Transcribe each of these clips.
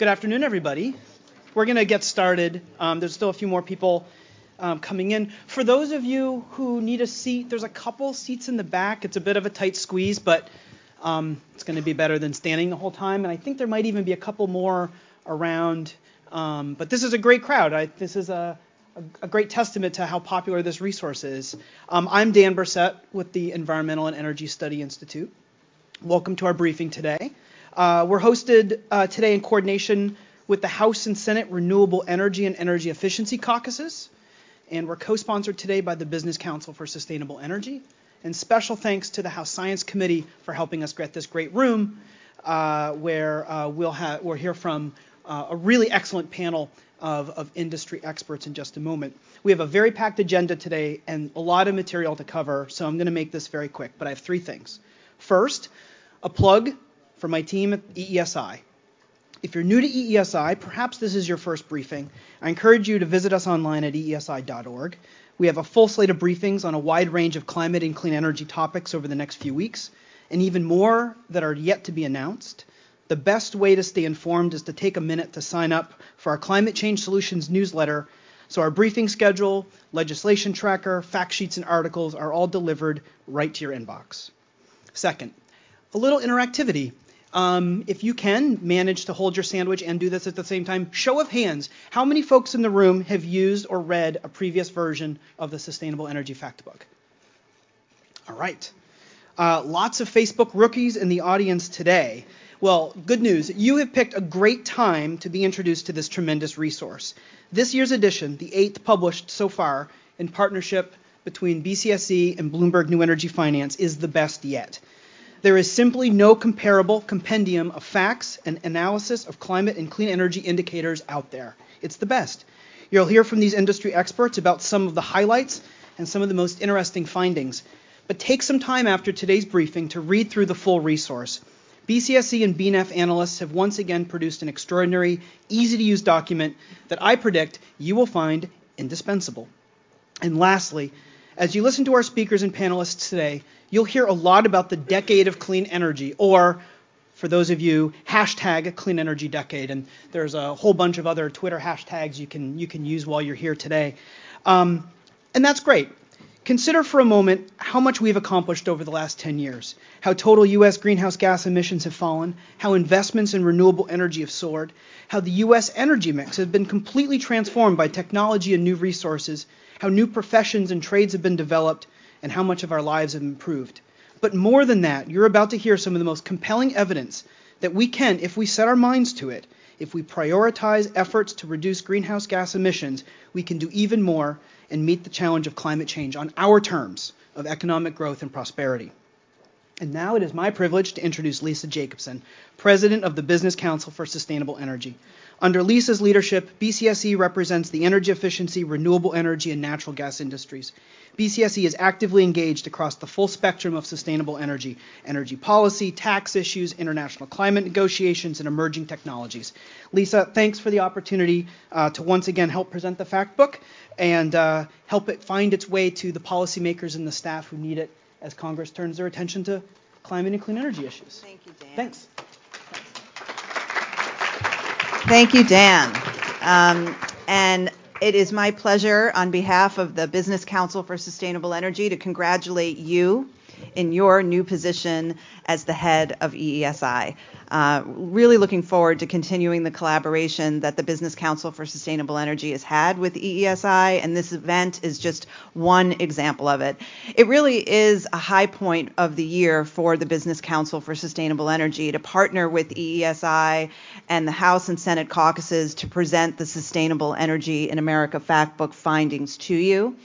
Good afternoon, everybody. We're going to get started. Um, there's still a few more people um, coming in. For those of you who need a seat, there's a couple seats in the back. It's a bit of a tight squeeze, but um, it's going to be better than standing the whole time. And I think there might even be a couple more around. Um, but this is a great crowd. I, this is a, a, a, great testament to how popular this resource is. Um, I'm Dan Bresette with the Environmental and Energy Study Institute. Welcome to our briefing today. Uh, we're hosted uh, today in coordination with the House and Senate Renewable Energy and Energy Efficiency Caucuses, and we're co-sponsored today by the Business Council for Sustainable Energy. And special thanks to the House Science Committee for helping us get this great room, uh, where uh, we'll, have we'll hear from uh, a really excellent panel of, of industry experts in just a moment. We have a very packed agenda today and a lot of material to cover, so I'm going to make this very quick. But I have three things. First, a plug for my team at EESI. If you're new to EESI, perhaps this is your first briefing. I encourage you to visit us online at eesi.org. We have a full slate of briefings on a wide range of climate and clean energy topics over the next few weeks, and even more that are yet to be announced. The best way to stay informed is to take a minute to sign up for our Climate Change Solutions newsletter. So, our briefing schedule, legislation tracker, fact sheets, and articles are all delivered right to your inbox. Second, a little interactivity. Um, if you can manage to hold your sandwich and do this at the same time, show of hands, how many folks in the room have used or read a previous version of the Sustainable Energy Factbook? All right. Uh, lots of Factbook rookies in the audience today. Well, good news. You have picked a great time to be introduced to this tremendous resource. This year's edition, the eighth published so far in partnership between BCSE and Bloomberg New Energy Finance, is the best yet. There is simply no comparable compendium of facts and analysis of climate and clean energy indicators out there. It's the best. You'll hear from these industry experts about some of the highlights and some of the most interesting findings. But take some time after today's briefing to read through the full resource. BCSE and BNEF analysts have once again produced an extraordinary, easy to use document that I predict you will find indispensable. And lastly, as you listen to our speakers and panelists today, you'll hear a lot about the decade of clean energy, or for those of you, hashtag clean energy decade. And there's a whole bunch of other Twitter hashtags you can, you can use while you're here today. Um, and that's great. Consider for a moment how much we've accomplished over the last 10 years, how total U.S. greenhouse gas emissions have fallen, how investments in renewable energy have soared, how the U.S. energy mix has been completely transformed by technology and new resources, how new professions and trades have been developed, and how much of our lives have improved. But more than that, you're about to hear some of the most compelling evidence that we can, if we set our minds to it, if we prioritize efforts to reduce greenhouse gas emissions, we can do even more and meet the challenge of climate change on our terms of economic growth and prosperity. And now it is my privilege to introduce Lisa Jacobson, President of the Business Council for Sustainable Energy. Under Lisa's leadership, BCSE represents the energy efficiency, renewable energy, and natural gas industries. BCSE is actively engaged across the full spectrum of sustainable energy, energy policy, tax issues, international climate negotiations, and emerging technologies. Lisa, thanks for the opportunity uh, to once again help present the fact book and uh, help it find its way to the policymakers and the staff who need it as Congress turns their attention to climate and clean energy issues. Thank you, Dan. Thanks. Thank you, Dan. Um, and it is my pleasure on behalf of the Business Council for Sustainable Energy to congratulate you in your new position as the head of EESI. Uh, really looking forward to continuing the collaboration that the Business Council for Sustainable Energy has had with EESI, and this event is just one example of it. It really is a high point of the year for the Business Council for Sustainable Energy to partner with EESI and the House and Senate caucuses to present the Sustainable Energy in America Factbook findings to you.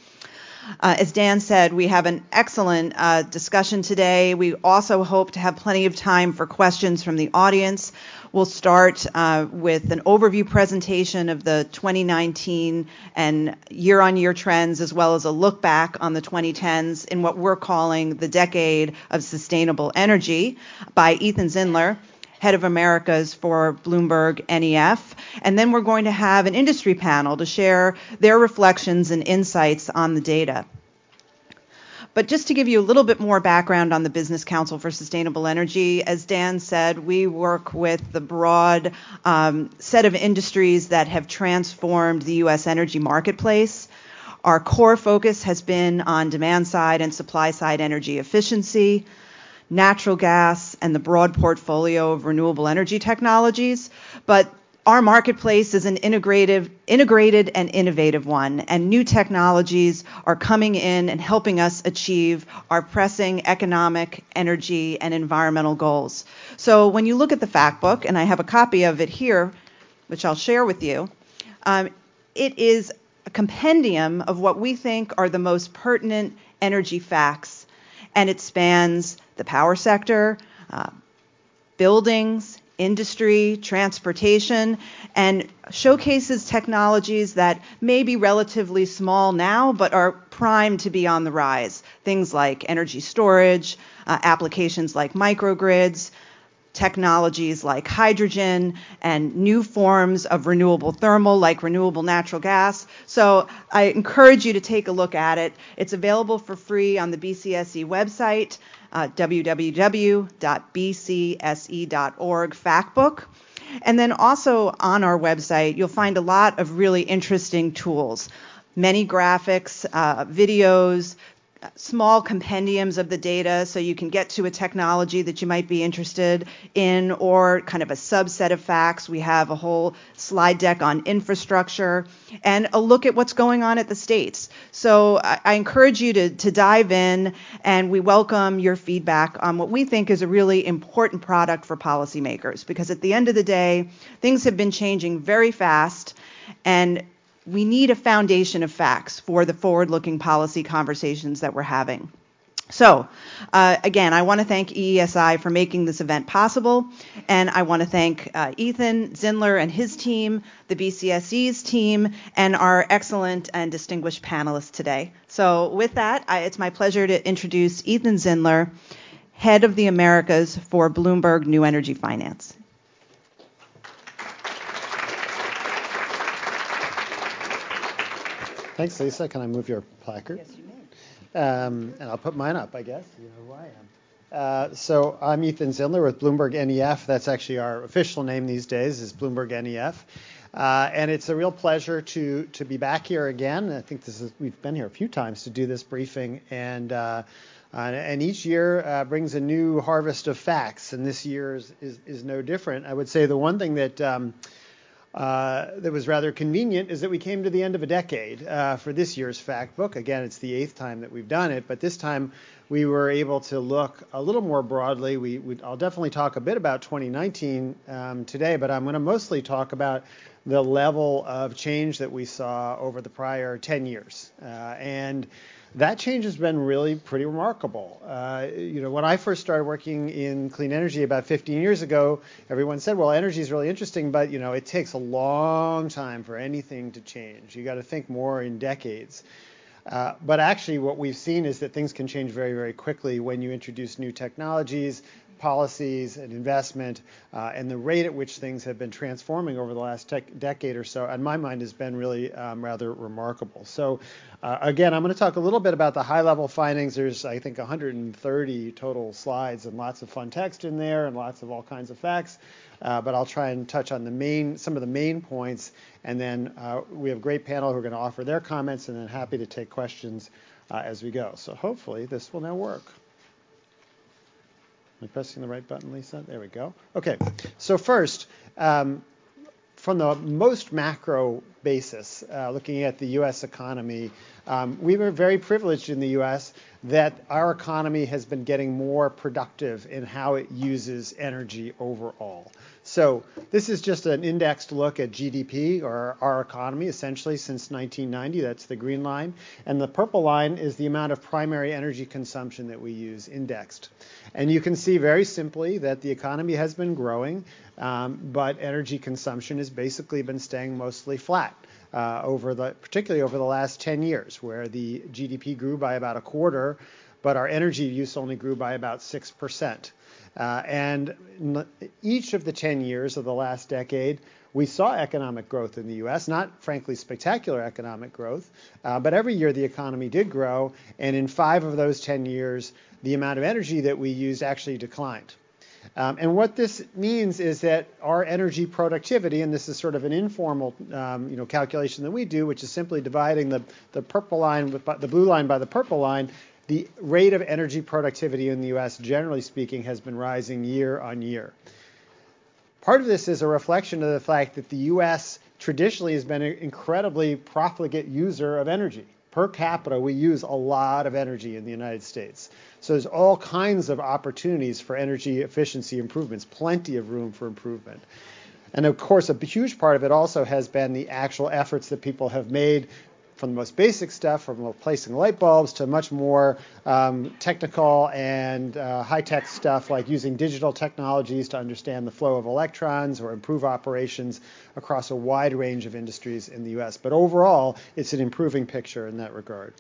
Uh, as Dan said, we have an excellent uh, discussion today. We also hope to have plenty of time for questions from the audience. We'll start uh, with an overview presentation of the 2019 and year on year trends, as well as a look back on the 2010s in what we're calling the decade of sustainable energy by Ethan Zindler head of Americas for Bloomberg NEF. And then we're going to have an industry panel to share their reflections and insights on the data. But just to give you a little bit more background on the Business Council for Sustainable Energy, as Dan said, we work with the broad um, set of industries that have transformed the U.S. energy marketplace. Our core focus has been on demand side and supply side energy efficiency, natural gas, and the broad portfolio of renewable energy technologies. But our marketplace is an integrated, integrated and innovative one, and new technologies are coming in and helping us achieve our pressing economic, energy, and environmental goals. So when you look at the fact book, and I have a copy of it here, which I'll share with you, um, it is a compendium of what we think are the most pertinent energy facts, and it spans the power sector, uh, buildings, industry, transportation, and showcases technologies that may be relatively small now, but are primed to be on the rise. Things like energy storage, uh, applications like microgrids, technologies like hydrogen and new forms of renewable thermal like renewable natural gas. So I encourage you to take a look at it. It's available for free on the BCSE website uh, www.bcse.org factbook. And then also on our website, you'll find a lot of really interesting tools many graphics, uh, videos, small compendiums of the data so you can get to a technology that you might be interested in or kind of a subset of facts. We have a whole slide deck on infrastructure and a look at what's going on at the states. So I, I encourage you to, to dive in and we welcome your feedback on what we think is a really important product for policymakers because at the end of the day, things have been changing very fast and we need a foundation of facts for the forward looking policy conversations that we're having. So, uh, again, I want to thank EESI for making this event possible, and I want to thank uh, Ethan Zindler and his team, the BCSE's team, and our excellent and distinguished panelists today. So, with that, I, it's my pleasure to introduce Ethan Zindler, head of the Americas for Bloomberg New Energy Finance. Thanks, Lisa. Can I move your placard? Yes, you may. Um, and I'll put mine up, I guess. You know who I am. Uh, so I'm Ethan Zindler with Bloomberg NEF. That's actually our official name these days is Bloomberg NEF. Uh, and it's a real pleasure to to be back here again. I think this is we've been here a few times to do this briefing, and uh, uh and each year uh, brings a new harvest of facts. And this year is, is, is no different. I would say the one thing that um, that was rather convenient is that we came to the end of a decade uh, for this year's fact book. Again, it's the eighth time that we've done it, but this time we were able to look a little more broadly. We, we I'll definitely talk a bit about 2019 um, today, but I'm going to mostly talk about the level of change that we saw over the prior 10 years. Uh, and that change has been really pretty remarkable. Uh, you know, when I first started working in clean energy about 15 years ago, everyone said, "Well, energy is really interesting, but you know, it takes a long time for anything to change. You got to think more in decades." Uh, but actually, what we've seen is that things can change very, very quickly when you introduce new technologies, policies and investment uh, and the rate at which things have been transforming over the last decade or so, in my mind, has been really um, rather remarkable. So, uh, again, I'm going to talk a little bit about the high level findings. There's, I think, 130 total slides and lots of fun text in there and lots of all kinds of facts. Uh, but I'll try and touch on the main, some of the main points, and then uh, we have a great panel who are going to offer their comments, and then happy to take questions uh, as we go. So hopefully this will now work. Am I pressing the right button, Lisa? There we go. Okay. So first, um, from the most macro basis, uh, looking at the U.S. economy, um, we were very privileged in the U.S. that our economy has been getting more productive in how it uses energy overall. So this is just an indexed look at GDP or our economy essentially since 1990. That's the green line. And the purple line is the amount of primary energy consumption that we use indexed. And you can see very simply that the economy has been growing, um, but energy consumption has basically been staying mostly flat. Uh, over the, particularly over the last 10 years, where the GDP grew by about a quarter, but our energy use only grew by about 6%. Uh, and each of the 10 years of the last decade, we saw economic growth in the U.S., not frankly spectacular economic growth, uh, but every year the economy did grow. And in five of those 10 years, the amount of energy that we used actually declined. Um, and what this means is that our energy productivity, and this is sort of an informal, um, you know, calculation that we do, which is simply dividing the, the purple line with the blue line by the purple line, the rate of energy productivity in the U.S., generally speaking, has been rising year on year. Part of this is a reflection of the fact that the U.S. traditionally has been an incredibly profligate user of energy. Per capita, we use a lot of energy in the United States. So there's all kinds of opportunities for energy efficiency improvements, plenty of room for improvement. And of course, a huge part of it also has been the actual efforts that people have made from the most basic stuff, from replacing light bulbs to much more um, technical and uh, high tech stuff like using digital technologies to understand the flow of electrons or improve operations across a wide range of industries in the US. But overall, it's an improving picture in that regard.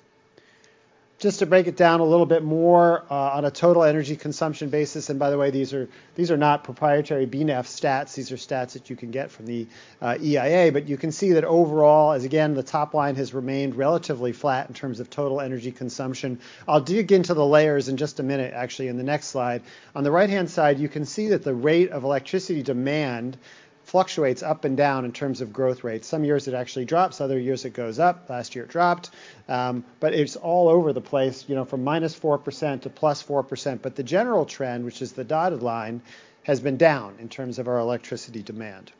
Just to break it down a little bit more uh, on a total energy consumption basis, and by the way, these are these are not proprietary BNEF stats. These are stats that you can get from the uh, EIA. But you can see that overall, as again, the top line has remained relatively flat in terms of total energy consumption. I'll dig into the layers in just a minute, actually, in the next slide. On the right-hand side, you can see that the rate of electricity demand fluctuates up and down in terms of growth rates. Some years it actually drops, other years it goes up. Last year it dropped, um, but it's all over the place, you know, from minus 4% to plus 4%. But the general trend, which is the dotted line, has been down in terms of our electricity demand.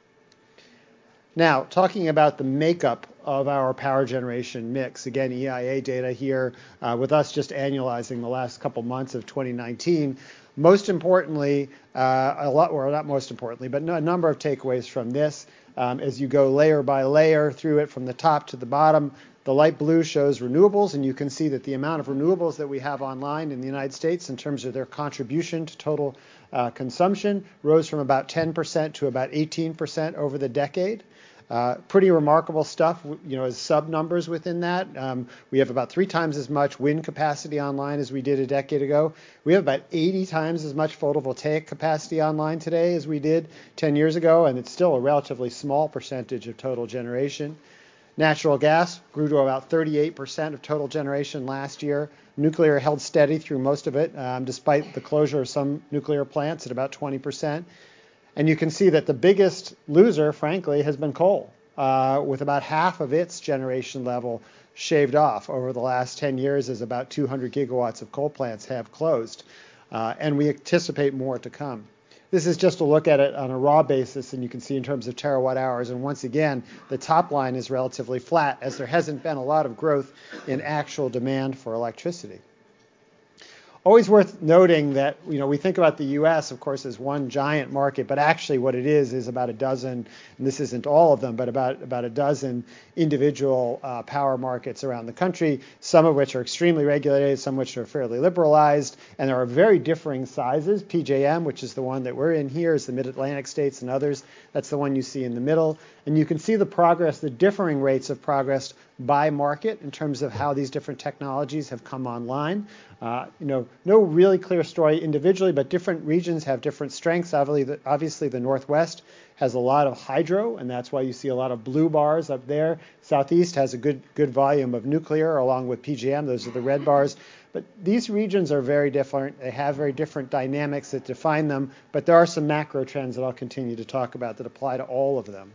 Now, talking about the makeup of our power generation mix, again, EIA data here, uh, with us just annualizing the last couple months of 2019, most importantly, uh, a lot, or not most importantly, but a number of takeaways from this um, as you go layer by layer through it from the top to the bottom. The light blue shows renewables, and you can see that the amount of renewables that we have online in the United States in terms of their contribution to total uh, consumption rose from about 10% to about 18% over the decade. Uh, pretty remarkable stuff, you know, as sub numbers within that. Um, we have about three times as much wind capacity online as we did a decade ago. We have about 80 times as much photovoltaic capacity online today as we did 10 years ago, and it's still a relatively small percentage of total generation. Natural gas grew to about 38% of total generation last year. Nuclear held steady through most of it, um, despite the closure of some nuclear plants at about 20%. And you can see that the biggest loser, frankly, has been coal, uh, with about half of its generation level shaved off over the last 10 years as about 200 gigawatts of coal plants have closed. Uh, and we anticipate more to come. This is just a look at it on a raw basis, and you can see in terms of terawatt hours. And once again, the top line is relatively flat as there hasn't been a lot of growth in actual demand for electricity always worth noting that you know we think about the U.S. of course as one giant market, but actually what it is is about a dozen, and this isn't all of them, but about about a dozen individual uh, power markets around the country. Some of which are extremely regulated, some which are fairly liberalized, and there are very differing sizes. PJM, which is the one that we're in here, is the Mid-Atlantic states and others. That's the one you see in the middle, and you can see the progress, the differing rates of progress by market in terms of how these different technologies have come online. Uh, you know, no really clear story individually, but different regions have different strengths. Obviously the, obviously, the Northwest has a lot of hydro, and that's why you see a lot of blue bars up there. Southeast has a good good volume of nuclear, along with PJM. Those are the red bars. But these regions are very different. They have very different dynamics that define them. But there are some macro trends that I'll continue to talk about that apply to all of them.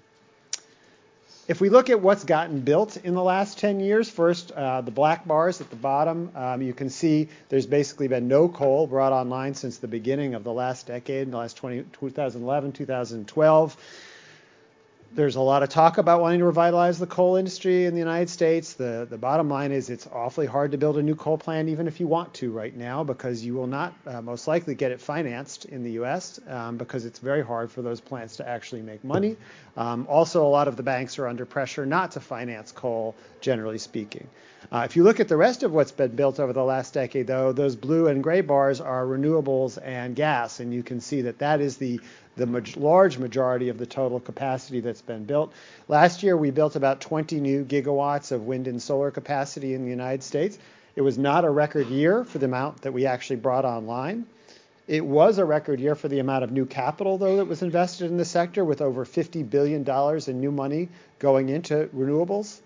If we look at what's gotten built in the last 10 years, first, uh, the black bars at the bottom, um, you can see there's basically been no coal brought online since the beginning of the last decade, in the last 20, 2011, 2012 there's a lot of talk about wanting to revitalize the coal industry in the United States. The the bottom line is it's awfully hard to build a new coal plant even if you want to right now because you will not uh, most likely get it financed in the U.S. Um, because it's very hard for those plants to actually make money. Um, also, a lot of the banks are under pressure not to finance coal, generally speaking. Uh, if you look at the rest of what's been built over the last decade, though, those blue and gray bars are renewables and gas, and you can see that that is the the large majority of the total capacity that's been built. Last year, we built about 20 new gigawatts of wind and solar capacity in the United States. It was not a record year for the amount that we actually brought online. It was a record year for the amount of new capital, though, that was invested in the sector, with over $50 billion in new money going into renewables.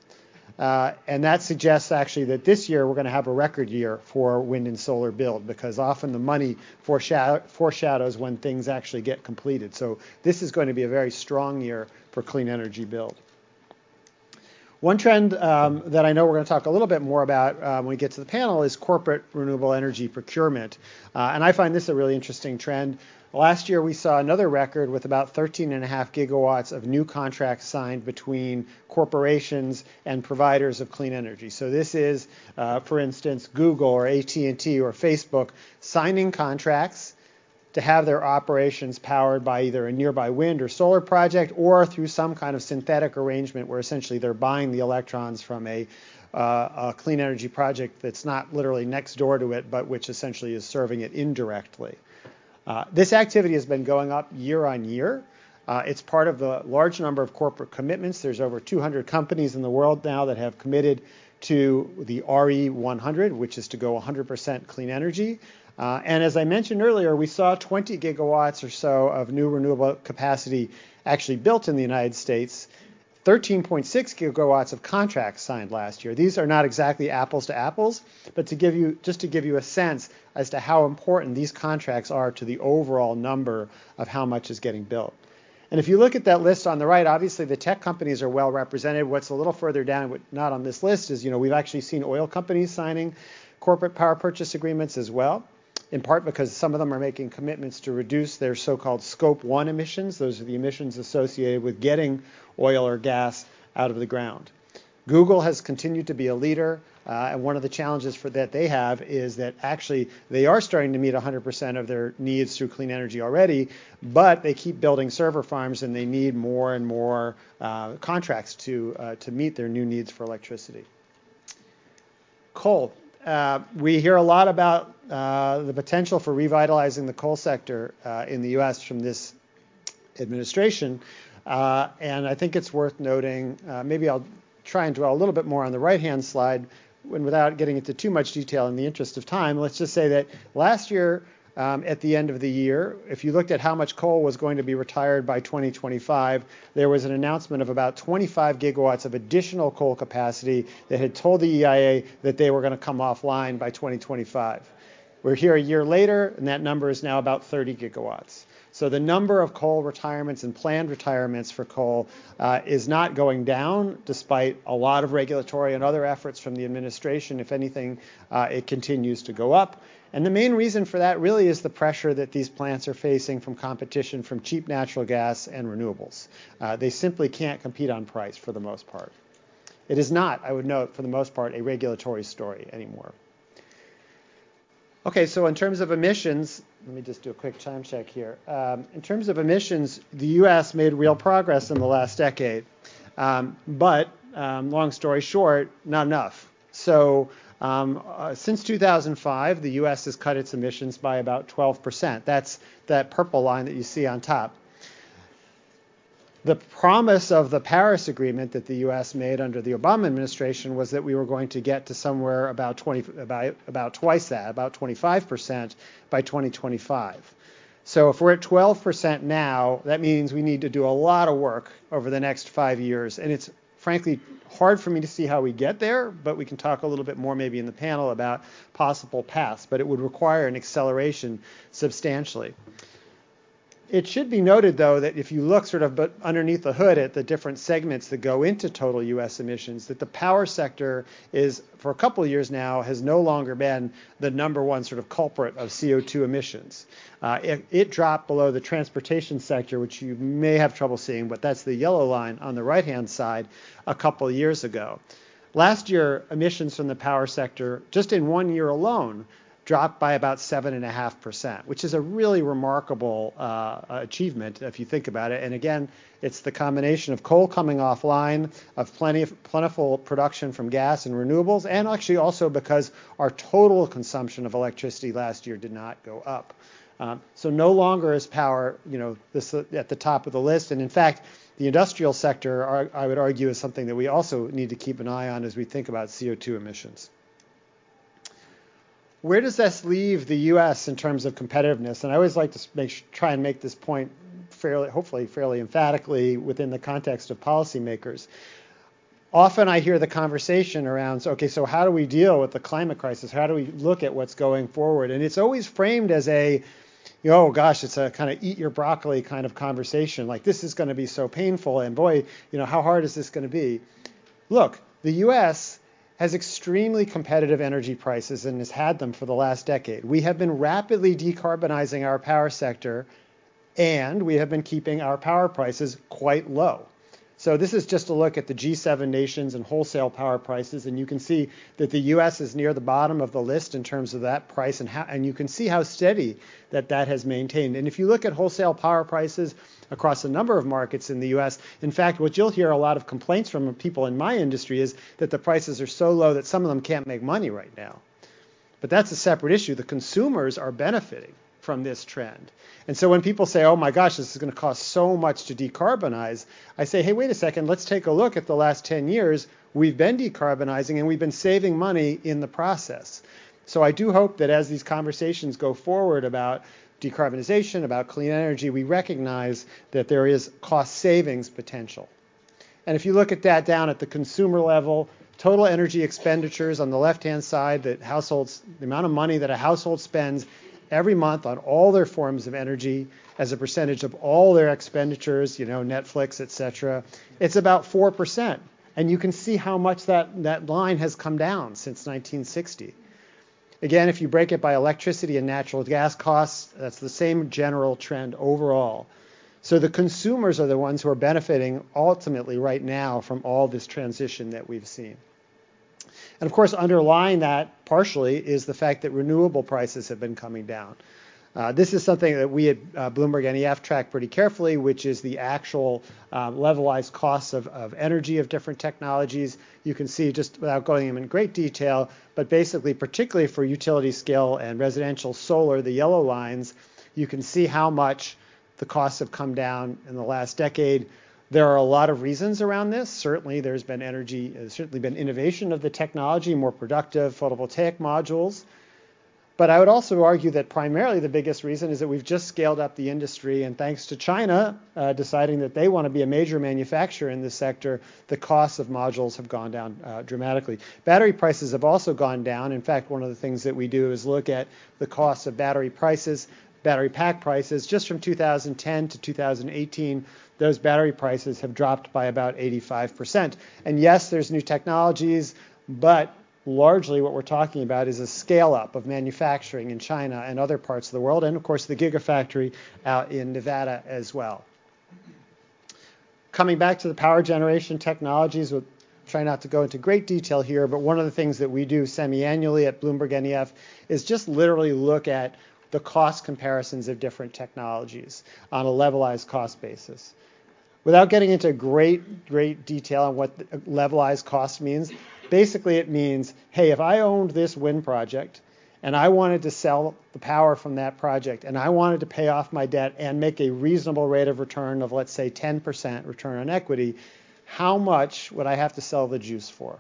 Uh, and that suggests actually that this year we're going to have a record year for wind and solar build because often the money foreshadow, foreshadows when things actually get completed. So this is going to be a very strong year for clean energy build. One trend um, that I know we're going to talk a little bit more about uh, when we get to the panel is corporate renewable energy procurement. Uh, and I find this a really interesting trend. Last year, we saw another record with about 13.5 gigawatts of new contracts signed between corporations and providers of clean energy. So this is, uh, for instance, Google or AT&T or Facebook signing contracts to have their operations powered by either a nearby wind or solar project or through some kind of synthetic arrangement where essentially they're buying the electrons from a, uh, a clean energy project that's not literally next door to it, but which essentially is serving it indirectly. Uh, this activity has been going up year on year. Uh, it's part of the large number of corporate commitments. There's over 200 companies in the world now that have committed to the RE100, which is to go 100% clean energy. Uh, and as I mentioned earlier, we saw 20 gigawatts or so of new renewable capacity actually built in the United States. 13.6 gigawatts of contracts signed last year. These are not exactly apples to apples, but to give you just to give you a sense as to how important these contracts are to the overall number of how much is getting built. And if you look at that list on the right, obviously the tech companies are well represented. What's a little further down, but not on this list, is you know we've actually seen oil companies signing corporate power purchase agreements as well in part because some of them are making commitments to reduce their so-called scope 1 emissions. Those are the emissions associated with getting oil or gas out of the ground. Google has continued to be a leader, uh, and one of the challenges for that they have is that actually they are starting to meet 100% of their needs through clean energy already, but they keep building server farms and they need more and more uh, contracts to uh, to meet their new needs for electricity. Coal. Uh, we hear a lot about uh, the potential for revitalizing the coal sector uh, in the U.S. from this administration. Uh, and I think it's worth noting, uh, maybe I'll try and dwell a little bit more on the right hand slide, and without getting into too much detail in the interest of time, let's just say that last year, um, at the end of the year. If you looked at how much coal was going to be retired by 2025, there was an announcement of about 25 gigawatts of additional coal capacity that had told the EIA that they were going to come offline by 2025. We're here a year later, and that number is now about 30 gigawatts. So the number of coal retirements and planned retirements for coal uh, is not going down, despite a lot of regulatory and other efforts from the administration. If anything, uh, it continues to go up. And the main reason for that really is the pressure that these plants are facing from competition from cheap natural gas and renewables. Uh, they simply can't compete on price for the most part. It is not, I would note, for the most part, a regulatory story anymore. Okay, so in terms of emissions, let me just do a quick time check here. Um, in terms of emissions, the U.S. made real progress in the last decade, um, but um, long story short, not enough. So um, uh, since 2005, the U.S. has cut its emissions by about 12%. That's that purple line that you see on top. The promise of the Paris Agreement that the U.S. made under the Obama administration was that we were going to get to somewhere about 20, about, about twice that, about 25% by 2025. So if we're at 12% now, that means we need to do a lot of work over the next five years, and it's frankly hard for me to see how we get there, but we can talk a little bit more maybe in the panel about possible paths, but it would require an acceleration substantially. It should be noted, though, that if you look sort of but underneath the hood at the different segments that go into total U.S. emissions, that the power sector is, for a couple of years now, has no longer been the number one sort of culprit of CO2 emissions. Uh, it, it, dropped below the transportation sector, which you may have trouble seeing, but that's the yellow line on the right-hand side a couple of years ago. Last year, emissions from the power sector, just in one year alone, dropped by about 7.5%, which is a really remarkable uh, achievement if you think about it. And again, it's the combination of coal coming offline, of plentiful production from gas and renewables, and actually also because our total consumption of electricity last year did not go up. Um, so no longer is power, you know, this at the top of the list. And in fact, the industrial sector, I would argue, is something that we also need to keep an eye on as we think about CO2 emissions. Where does this leave the U.S. in terms of competitiveness? And I always like to make, try and make this point fairly, hopefully, fairly emphatically within the context of policymakers. Often I hear the conversation around, okay, so how do we deal with the climate crisis? How do we look at what's going forward? And it's always framed as a, you know, oh gosh, it's a kind of eat your broccoli kind of conversation. Like this is going to be so painful, and boy, you know, how hard is this going to be? Look, the U.S has extremely competitive energy prices and has had them for the last decade. We have been rapidly decarbonizing our power sector, and we have been keeping our power prices quite low. So this is just a look at the G7 nations and wholesale power prices, and you can see that the U.S. is near the bottom of the list in terms of that price, and, how, and you can see how steady that that has maintained. And if you look at wholesale power prices across a number of markets in the U.S., in fact, what you'll hear a lot of complaints from people in my industry is that the prices are so low that some of them can't make money right now. But that's a separate issue. The consumers are benefiting from this trend. And so when people say, oh my gosh, this is going to cost so much to decarbonize, I say, hey, wait a second, let's take a look at the last 10 years. We've been decarbonizing and we've been saving money in the process. So I do hope that as these conversations go forward about decarbonization, about clean energy, we recognize that there is cost savings potential. And if you look at that down at the consumer level, total energy expenditures on the left-hand side, that households, the amount of money that a household spends every month on all their forms of energy as a percentage of all their expenditures, you know, Netflix, et cetera, it's about 4%. And you can see how much that, that line has come down since 1960. Again, if you break it by electricity and natural gas costs, that's the same general trend overall. So the consumers are the ones who are benefiting ultimately right now from all this transition that we've seen. And of course, underlying that partially is the fact that renewable prices have been coming down. Uh, this is something that we at uh, Bloomberg NEF track pretty carefully, which is the actual uh, levelized costs of, of, energy of different technologies. You can see just without going in great detail, but basically, particularly for utility scale and residential solar, the yellow lines, you can see how much the costs have come down in the last decade. There are a lot of reasons around this. Certainly, there's been energy, there's certainly been innovation of the technology, more productive photovoltaic modules. But I would also argue that primarily the biggest reason is that we've just scaled up the industry, and thanks to China uh, deciding that they want to be a major manufacturer in this sector, the costs of modules have gone down uh, dramatically. Battery prices have also gone down. In fact, one of the things that we do is look at the costs of battery prices, battery pack prices, just from 2010 to 2018 those battery prices have dropped by about 85%. And yes, there's new technologies, but largely what we're talking about is a scale up of manufacturing in China and other parts of the world, and of course the Gigafactory out in Nevada as well. Coming back to the power generation technologies, we'll try not to go into great detail here, but one of the things that we do semi annually at Bloomberg NEF is just literally look at the cost comparisons of different technologies on a levelized cost basis. Without getting into great, great detail on what levelized cost means, basically it means, hey, if I owned this wind project and I wanted to sell the power from that project and I wanted to pay off my debt and make a reasonable rate of return of, let's say, 10% return on equity, how much would I have to sell the juice for?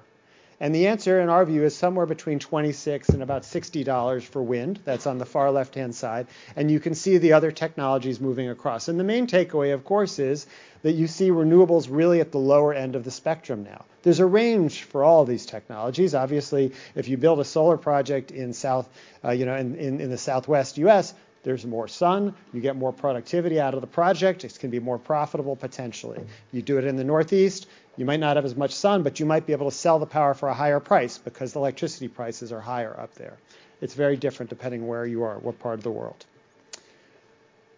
And the answer, in our view, is somewhere between 26 and about $60 for wind. That's on the far left-hand side. And you can see the other technologies moving across. And the main takeaway, of course, is that you see renewables really at the lower end of the spectrum now. There's a range for all these technologies. Obviously, if you build a solar project in South, uh, you know, in, in, in the Southwest U.S., there's more sun, you get more productivity out of the project, it can be more profitable potentially. You do it in the Northeast, you might not have as much sun, but you might be able to sell the power for a higher price because the electricity prices are higher up there. It's very different depending where you are, what part of the world.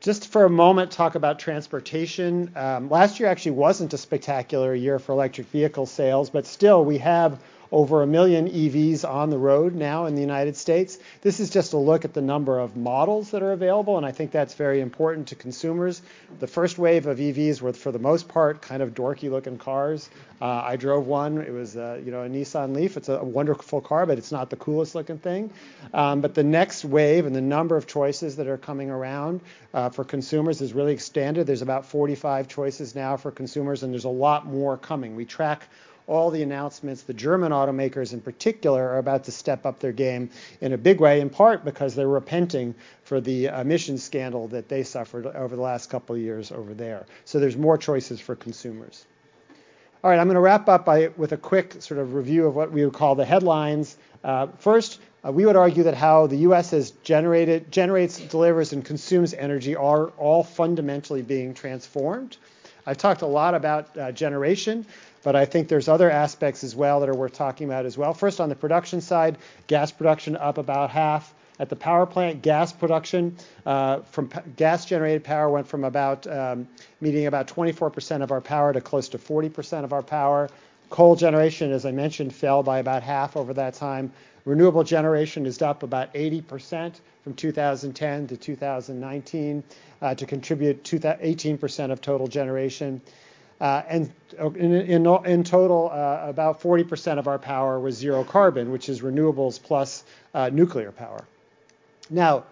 Just for a moment, talk about transportation. Um, last year actually wasn't a spectacular year for electric vehicle sales, but still we have over a million EVs on the road now in the United States. This is just a look at the number of models that are available, and I think that's very important to consumers. The first wave of EVs were, for the most part, kind of dorky-looking cars. Uh, I drove one. It was, uh, you know, a Nissan Leaf. It's a wonderful car, but it's not the coolest-looking thing. Um, but the next wave and the number of choices that are coming around uh, for consumers is really expanded. There's about 45 choices now for consumers, and there's a lot more coming. We track all the announcements. The German automakers, in particular, are about to step up their game in a big way, in part because they're repenting for the emissions scandal that they suffered over the last couple of years over there. So there's more choices for consumers. All right, I'm going to wrap up by, with a quick sort of review of what we would call the headlines. Uh, first, uh, we would argue that how the U.S. has generated, generates, delivers, and consumes energy are all fundamentally being transformed. I've talked a lot about uh, generation, but I think there's other aspects as well that are worth talking about as well. First, on the production side, gas production up about half. At the power plant, gas production uh, from gas generated power went from about um, meeting about 24% of our power to close to 40% of our power. Coal generation, as I mentioned, fell by about half over that time. Renewable generation is up about 80% from 2010 to 2019 uh, to contribute to 18% of total generation. Uh, and in, in, in total, uh, about 40% of our power was zero carbon, which is renewables plus uh, nuclear power. Now,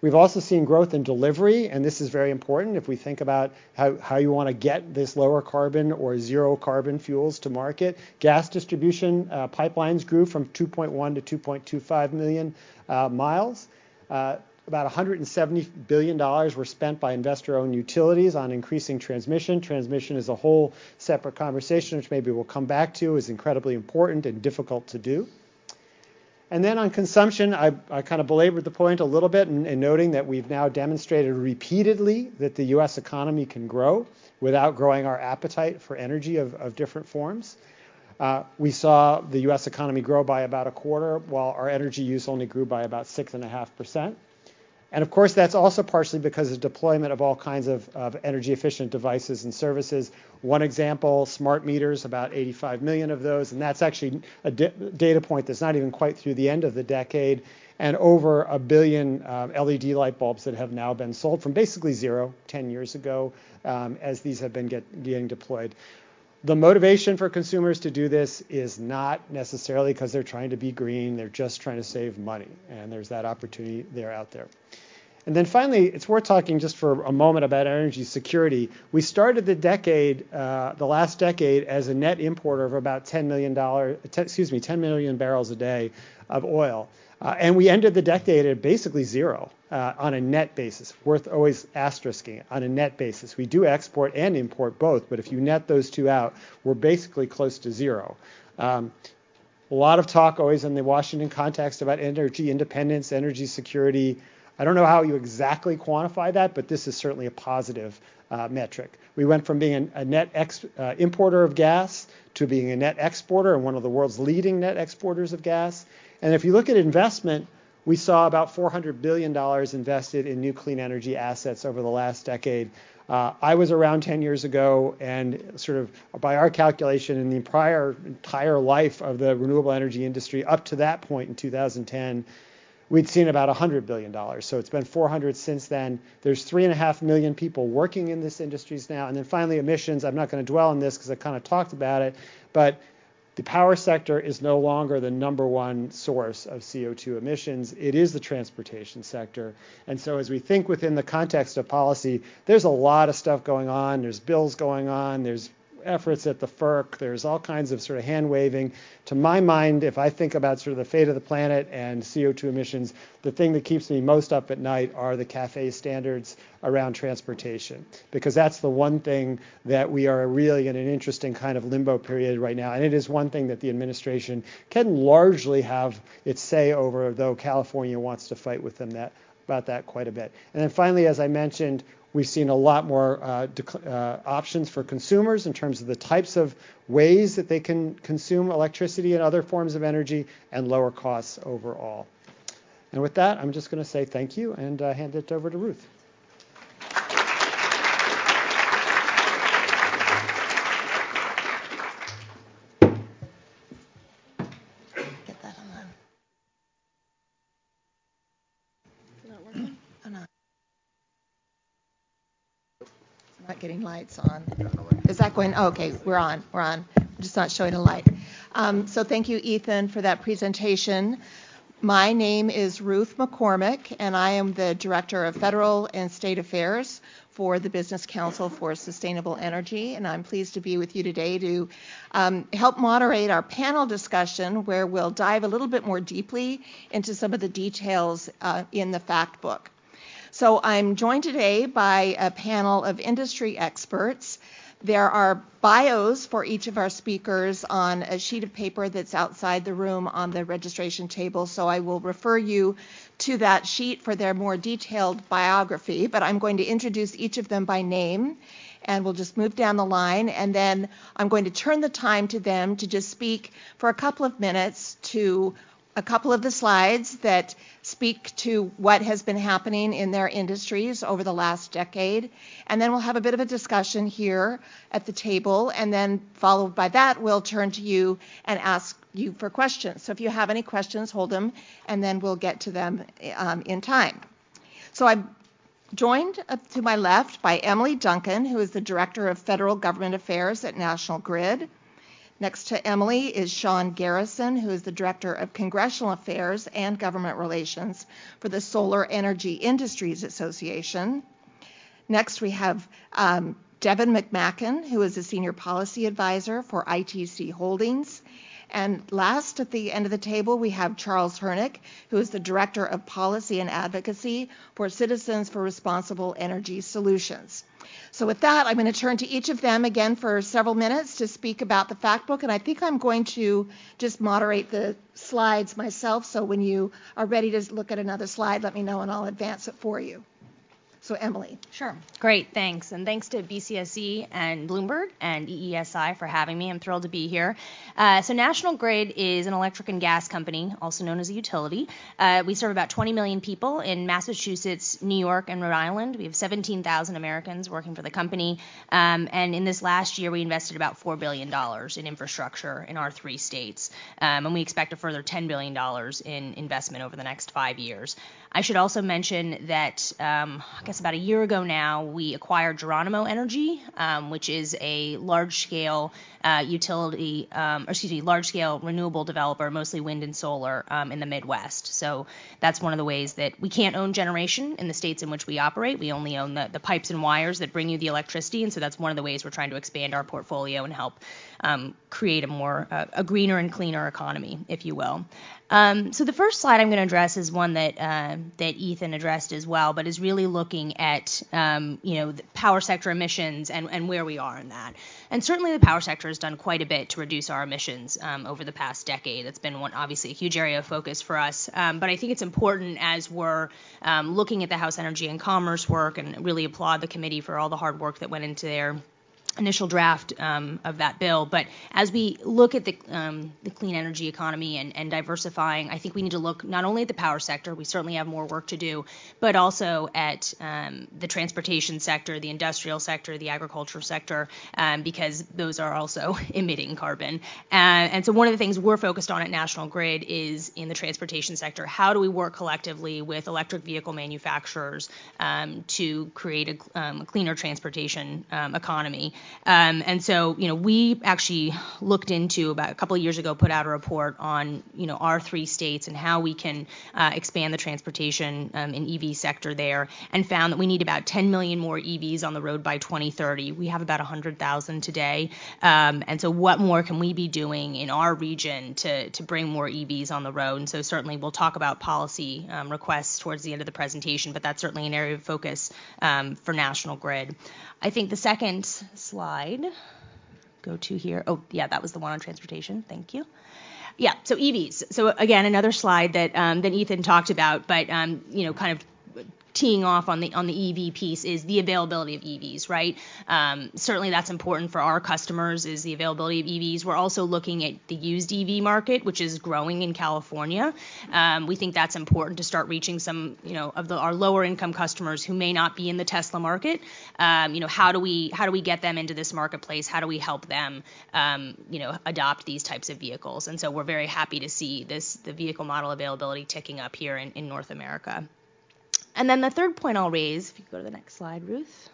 we've also seen growth in delivery, and this is very important if we think about how, how you want to get this lower carbon or zero carbon fuels to market. Gas distribution uh, pipelines grew from 2.1 to 2.25 million uh, miles. Uh, about $170 billion were spent by investor owned utilities on increasing transmission. Transmission is a whole separate conversation, which maybe we'll come back to, is incredibly important and difficult to do. And then on consumption, I, I kind of belabored the point a little bit in, in, noting that we've now demonstrated repeatedly that the U.S. economy can grow without growing our appetite for energy of, of different forms. Uh, we saw the U.S. economy grow by about a quarter, while our energy use only grew by about six and of course, that's also partially because of deployment of all kinds of, of energy efficient devices and services. One example, smart meters, about 85 million of those, and that's actually a d- data point that's not even quite through the end of the decade, and over a billion uh, LED light bulbs that have now been sold from basically zero 10 years ago um, as these have been get, getting deployed. The motivation for consumers to do this is not necessarily because they're trying to be green, they're just trying to save money, and there's that opportunity there out there. And then finally, it's worth talking just for a moment about energy security. We started the decade, uh, the last decade, as a net importer of about 10 million dollars, excuse me, 10 million barrels a day of oil, uh, and we ended the decade at basically zero uh, on a net basis. Worth always asterisking on a net basis. We do export and import both, but if you net those two out, we're basically close to zero. Um, a lot of talk always in the Washington context about energy independence, energy security. I don't know how you exactly quantify that, but this is certainly a positive uh, metric. We went from being a, a net ex, uh, importer of gas to being a net exporter and one of the world's leading net exporters of gas. And if you look at investment, we saw about $400 billion invested in new clean energy assets over the last decade. Uh, I was around 10 years ago, and sort of by our calculation, in the prior entire life of the renewable energy industry up to that point in 2010, we'd seen about $100 billion. So it's been 400 since then. There's three and a half million people working in this industries now. And then finally, emissions. I'm not going to dwell on this because I kind of talked about it, but the power sector is no longer the number one source of CO2 emissions. It is the transportation sector. And so, as we think within the context of policy, there's a lot of stuff going on. There's bills going on. There's efforts at the FERC. There's all kinds of sort of hand waving. To my mind, if I think about sort of the fate of the planet and CO2 emissions, the thing that keeps me most up at night are the CAFE standards around transportation, because that's the one thing that we are really in an interesting kind of limbo period right now. And it is one thing that the administration can largely have its say over, though California wants to fight with them that about that quite a bit. And then finally, as I mentioned, We've seen a lot more uh, uh, options for consumers in terms of the types of ways that they can consume electricity and other forms of energy and lower costs overall. And with that, I'm just going to say thank you and uh, hand it over to Ruth. Getting lights on. Is that going? Oh, okay, we're on. We're on. I'm just not showing a light. Um, so thank you, Ethan, for that presentation. My name is Ruth McCormick, and I am the Director of Federal and State Affairs for the Business Council for Sustainable Energy, and I'm pleased to be with you today to um, help moderate our panel discussion where we'll dive a little bit more deeply into some of the details uh, in the fact book. So I'm joined today by a panel of industry experts. There are bios for each of our speakers on a sheet of paper that's outside the room on the registration table, so I will refer you to that sheet for their more detailed biography, but I'm going to introduce each of them by name and we'll just move down the line and then I'm going to turn the time to them to just speak for a couple of minutes to a couple of the slides that speak to what has been happening in their industries over the last decade. And then we'll have a bit of a discussion here at the table. And then, followed by that, we'll turn to you and ask you for questions. So if you have any questions, hold them, and then we'll get to them um, in time. So I'm joined to my left by Emily Duncan, who is the Director of Federal Government Affairs at National Grid. Next to Emily is Sean Garrison, who is the Director of Congressional Affairs and Government Relations for the Solar Energy Industries Association. Next, we have um, Devin McMakin, who is a Senior Policy Advisor for ITC Holdings. And last at the end of the table, we have Charles Hernick, who is the Director of Policy and Advocacy for Citizens for Responsible Energy Solutions. So with that, I'm going to turn to each of them again for several minutes to speak about the fact book. And I think I'm going to just moderate the slides myself. So when you are ready to look at another slide, let me know and I'll advance it for you. So, Emily. Sure. Great. Thanks. And thanks to BCSE and Bloomberg and EESI for having me. I'm thrilled to be here. Uh, so, National Grid is an electric and gas company, also known as a utility. Uh, we serve about 20 million people in Massachusetts, New York, and Rhode Island. We have 17,000 Americans working for the company. Um, and in this last year, we invested about $4 billion in infrastructure in our three states. Um, and we expect a further $10 billion in investment over the next five years. I should also mention that um, I guess about a year ago now, we acquired Geronimo Energy, um, which is a large scale uh, utility, um, or excuse me, large scale renewable developer, mostly wind and solar um, in the Midwest. So that's one of the ways that we can't own generation in the states in which we operate. We only own the, the pipes and wires that bring you the electricity. And so that's one of the ways we're trying to expand our portfolio and help um, create a more uh, a greener and cleaner economy, if you will. Um, so the first slide I'm going to address is one that uh, that Ethan addressed as well, but is really looking at um, you know power sector emissions and, and where we are in that. And certainly the power sector has done quite a bit to reduce our emissions um, over the past decade. That's been one obviously a huge area of focus for us. Um, but I think it's important as we're um, looking at the House Energy and Commerce work and really applaud the committee for all the hard work that went into their initial draft um, of that bill. But as we look at the, um, the clean energy economy and, and, diversifying, I think we need to look not only at the power sector, we certainly have more work to do, but also at um, the transportation sector, the industrial sector, the agriculture sector, um, because those are also emitting carbon. Uh, and so one of the things we're focused on at National Grid is in the transportation sector. How do we work collectively with electric vehicle manufacturers um, to create a, um, a cleaner transportation economy? Um, and so, you know, we actually looked into about a couple of years ago, put out a report on, you know, our three states and how we can uh, expand the transportation um, EV sector there, and found that we need about 10 million more EVs on the road by 2030. We have about 100,000 today, um, and so what more can we be doing in our region to to bring more EVs on the road? And so certainly we'll talk about policy um, requests towards the end of the presentation, but that's certainly an area of focus um, for National Grid. I think the second slide, go to here. Oh, yeah, that was the one on transportation. Thank you. Yeah, so EVs. So again, another slide that um, that Ethan talked about, but um, you know, kind of teeing off on the on the EV piece is the availability of EVs, right? Um, certainly that's important for our customers is the availability of EVs. We're also looking at the used EV market, which is growing in California. Um, we think that's important to start reaching some, you know, of the, our lower income customers who may not be in the Tesla market. Um, you know, how do we how do we get them into this marketplace? How do we help them, um, you know, adopt these types of vehicles? And so we're very happy to see this the vehicle model availability ticking up here in, in North America. And then the third point I'll raise, if you go to the next slide, Ruth,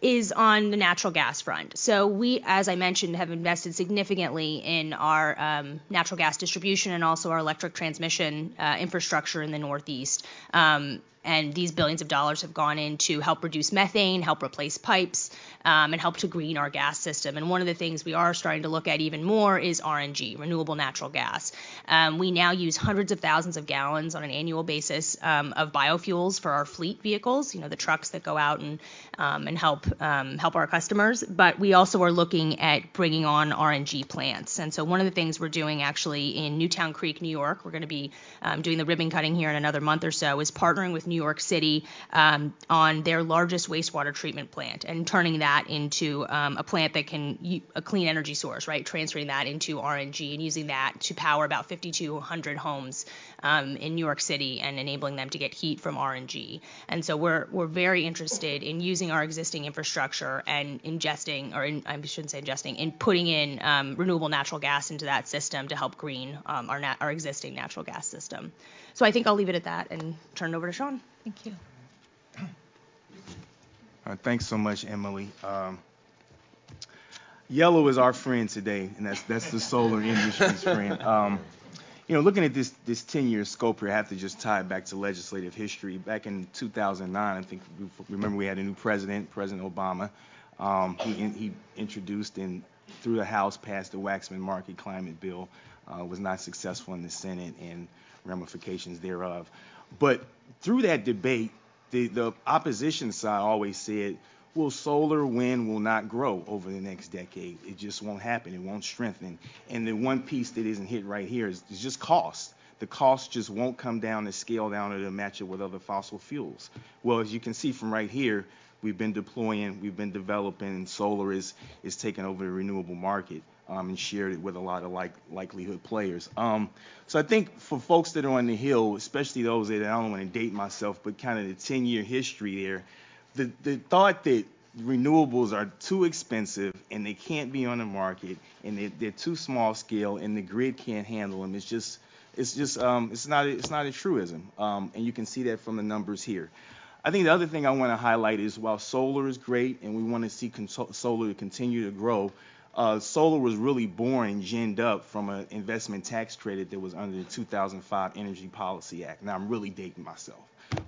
is on the natural gas front. So we, as I mentioned, have invested significantly in our um, natural gas distribution and also our electric transmission uh, infrastructure in the Northeast. Um, and these billions of dollars have gone in to help reduce methane, help replace pipes, um, and help to green our gas system. And one of the things we are starting to look at even more is RNG, renewable natural gas. Um, we now use hundreds of thousands of gallons on an annual basis um, of biofuels for our fleet vehicles, you know, the trucks that go out and um, and help um, help our customers. But we also are looking at bringing on RNG plants. And so one of the things we're doing actually in Newtown Creek, New York, we're going to be um, doing the ribbon cutting here in another month or so, is partnering with New York City um, on their largest wastewater treatment plant and turning that into um, a plant that can a clean energy source, right? Transferring that into RNG and using that to power about 5,200 homes um, in New York City and enabling them to get heat from RNG. And so we're we're very interested in using our existing infrastructure and ingesting, or in, I shouldn't say ingesting, in putting in um, renewable natural gas into that system to help green um, our nat- our existing natural gas system. So I think I'll leave it at that and turn it over to Sean. Thank you. Uh, thanks so much, Emily. Um, yellow is our friend today, and that's that's the solar industry's friend. Um, you know, looking at this this 10-year scope here, I have to just tie it back to legislative history. Back in 2009, I think remember we had a new president, President Obama. Um, he he introduced and through the House passed the Waxman Markey Climate Bill. Uh, was not successful in the Senate and ramifications thereof. But through that debate, the, the opposition side always said, well, solar wind will not grow over the next decade. It just won't happen. It won't strengthen. And the one piece that isn't hit right here is, is just cost. The cost just won't come down and scale down to match it with other fossil fuels. Well, as you can see from right here, we've been deploying, we've been developing, and solar is is taking over the renewable market um, and shared it with a lot of like likelihood players. Um, so I think for folks that are on the Hill, especially those that I don't want to date myself, but kind of the 10-year history there, the the thought that renewables are too expensive and they can't be on the market and they, they're too small scale and the grid can't handle them. It's just it's just um, it's not it's not a truism, um, and you can see that from the numbers here. I think the other thing I want to highlight is while solar is great and we want to see solar continue to grow, uh, solar was really born ginned up from an investment tax credit that was under the 2005 Energy Policy Act. Now I'm really dating myself,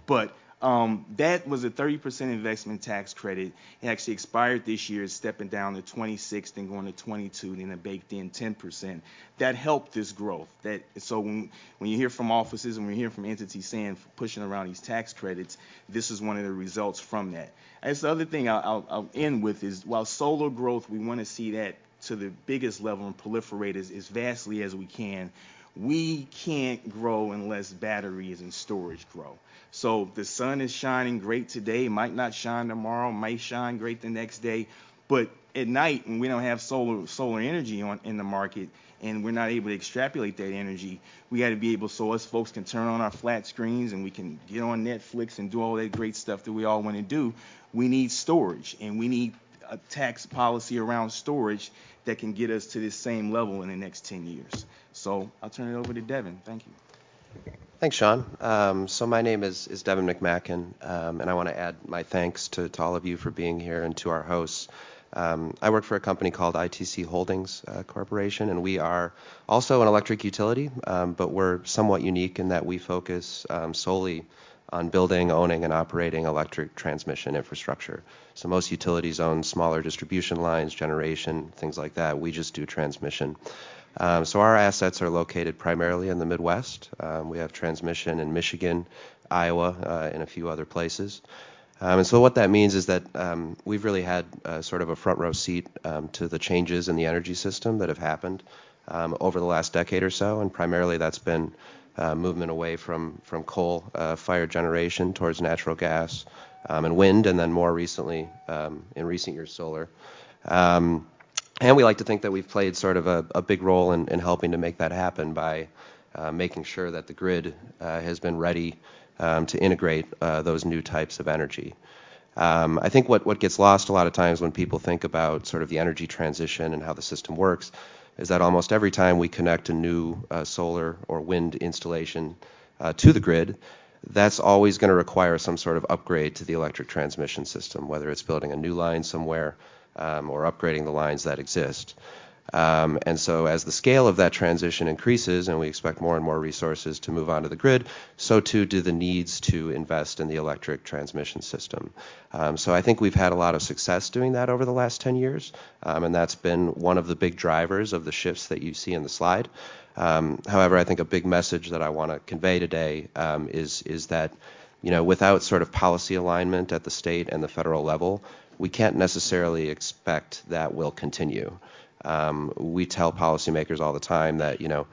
but um, that was a 30% investment tax credit. It actually expired this year, stepping down to 26, then going to 22, then it baked in 10%. That helped this growth. That so when when you hear from offices and we hear from entities saying pushing around these tax credits, this is one of the results from that. That's the other thing I'll, I'll, I'll end with is while solar growth, we want to see that to the biggest level and proliferate as, as vastly as we can we can't grow unless batteries and storage grow. So the sun is shining great today, might not shine tomorrow, might shine great the next day, but at night when we don't have solar solar energy on in the market and we're not able to extrapolate that energy, we got to be able so us folks can turn on our flat screens and we can get on Netflix and do all that great stuff that we all want to do. We need storage and we need a tax policy around storage that can get us to this same level in the next 10 years. So I'll turn it over to Devin. Thank you. Thanks, Sean. Um, so my name is, is Devin McMacken, um, and I want to add my thanks to, to all of you for being here and to our hosts. Um, I work for a company called ITC Holdings uh, Corporation, and we are also an electric utility, um, but we're somewhat unique in that we focus um, solely on building, owning, and operating electric transmission infrastructure. So most utilities own smaller distribution lines, generation, things like that. We just do transmission. Um, so our assets are located primarily in the Midwest. Um, we have transmission in Michigan, Iowa, uh, and a few other places. Um, and so what that means is that we've really had uh, sort of a front row seat to the changes in the energy system that have happened over the last decade or so, and primarily that's been uh, movement away from coal fired generation towards natural gas and wind, and then more recently, in recent years, solar. And we like to think that we've played sort of a, big role in, in, helping to make that happen by uh, making sure that the grid uh, has been ready um, to integrate uh, those new types of energy. Um, I think what, gets lost a lot of times when people think about sort of the energy transition and how the system works is that almost every time we connect a new solar or wind installation to the grid, that's always going to require some sort of upgrade to the electric transmission system, whether it's building a new line somewhere or upgrading the lines that exist. Um, and so, as the scale of that transition increases, and we expect more and more resources to move onto the grid, so too do the needs to invest in the electric transmission system. Um, so, I think we've had a lot of success doing that over the last 10 years, um, and that's been one of the big drivers of the shifts that you see in the slide. Um, however, I think a big message that I want to convey today um, is is that you know without sort of policy alignment at the state and the federal level, we can't necessarily expect that will continue. Um, we tell policymakers all the time that, you know,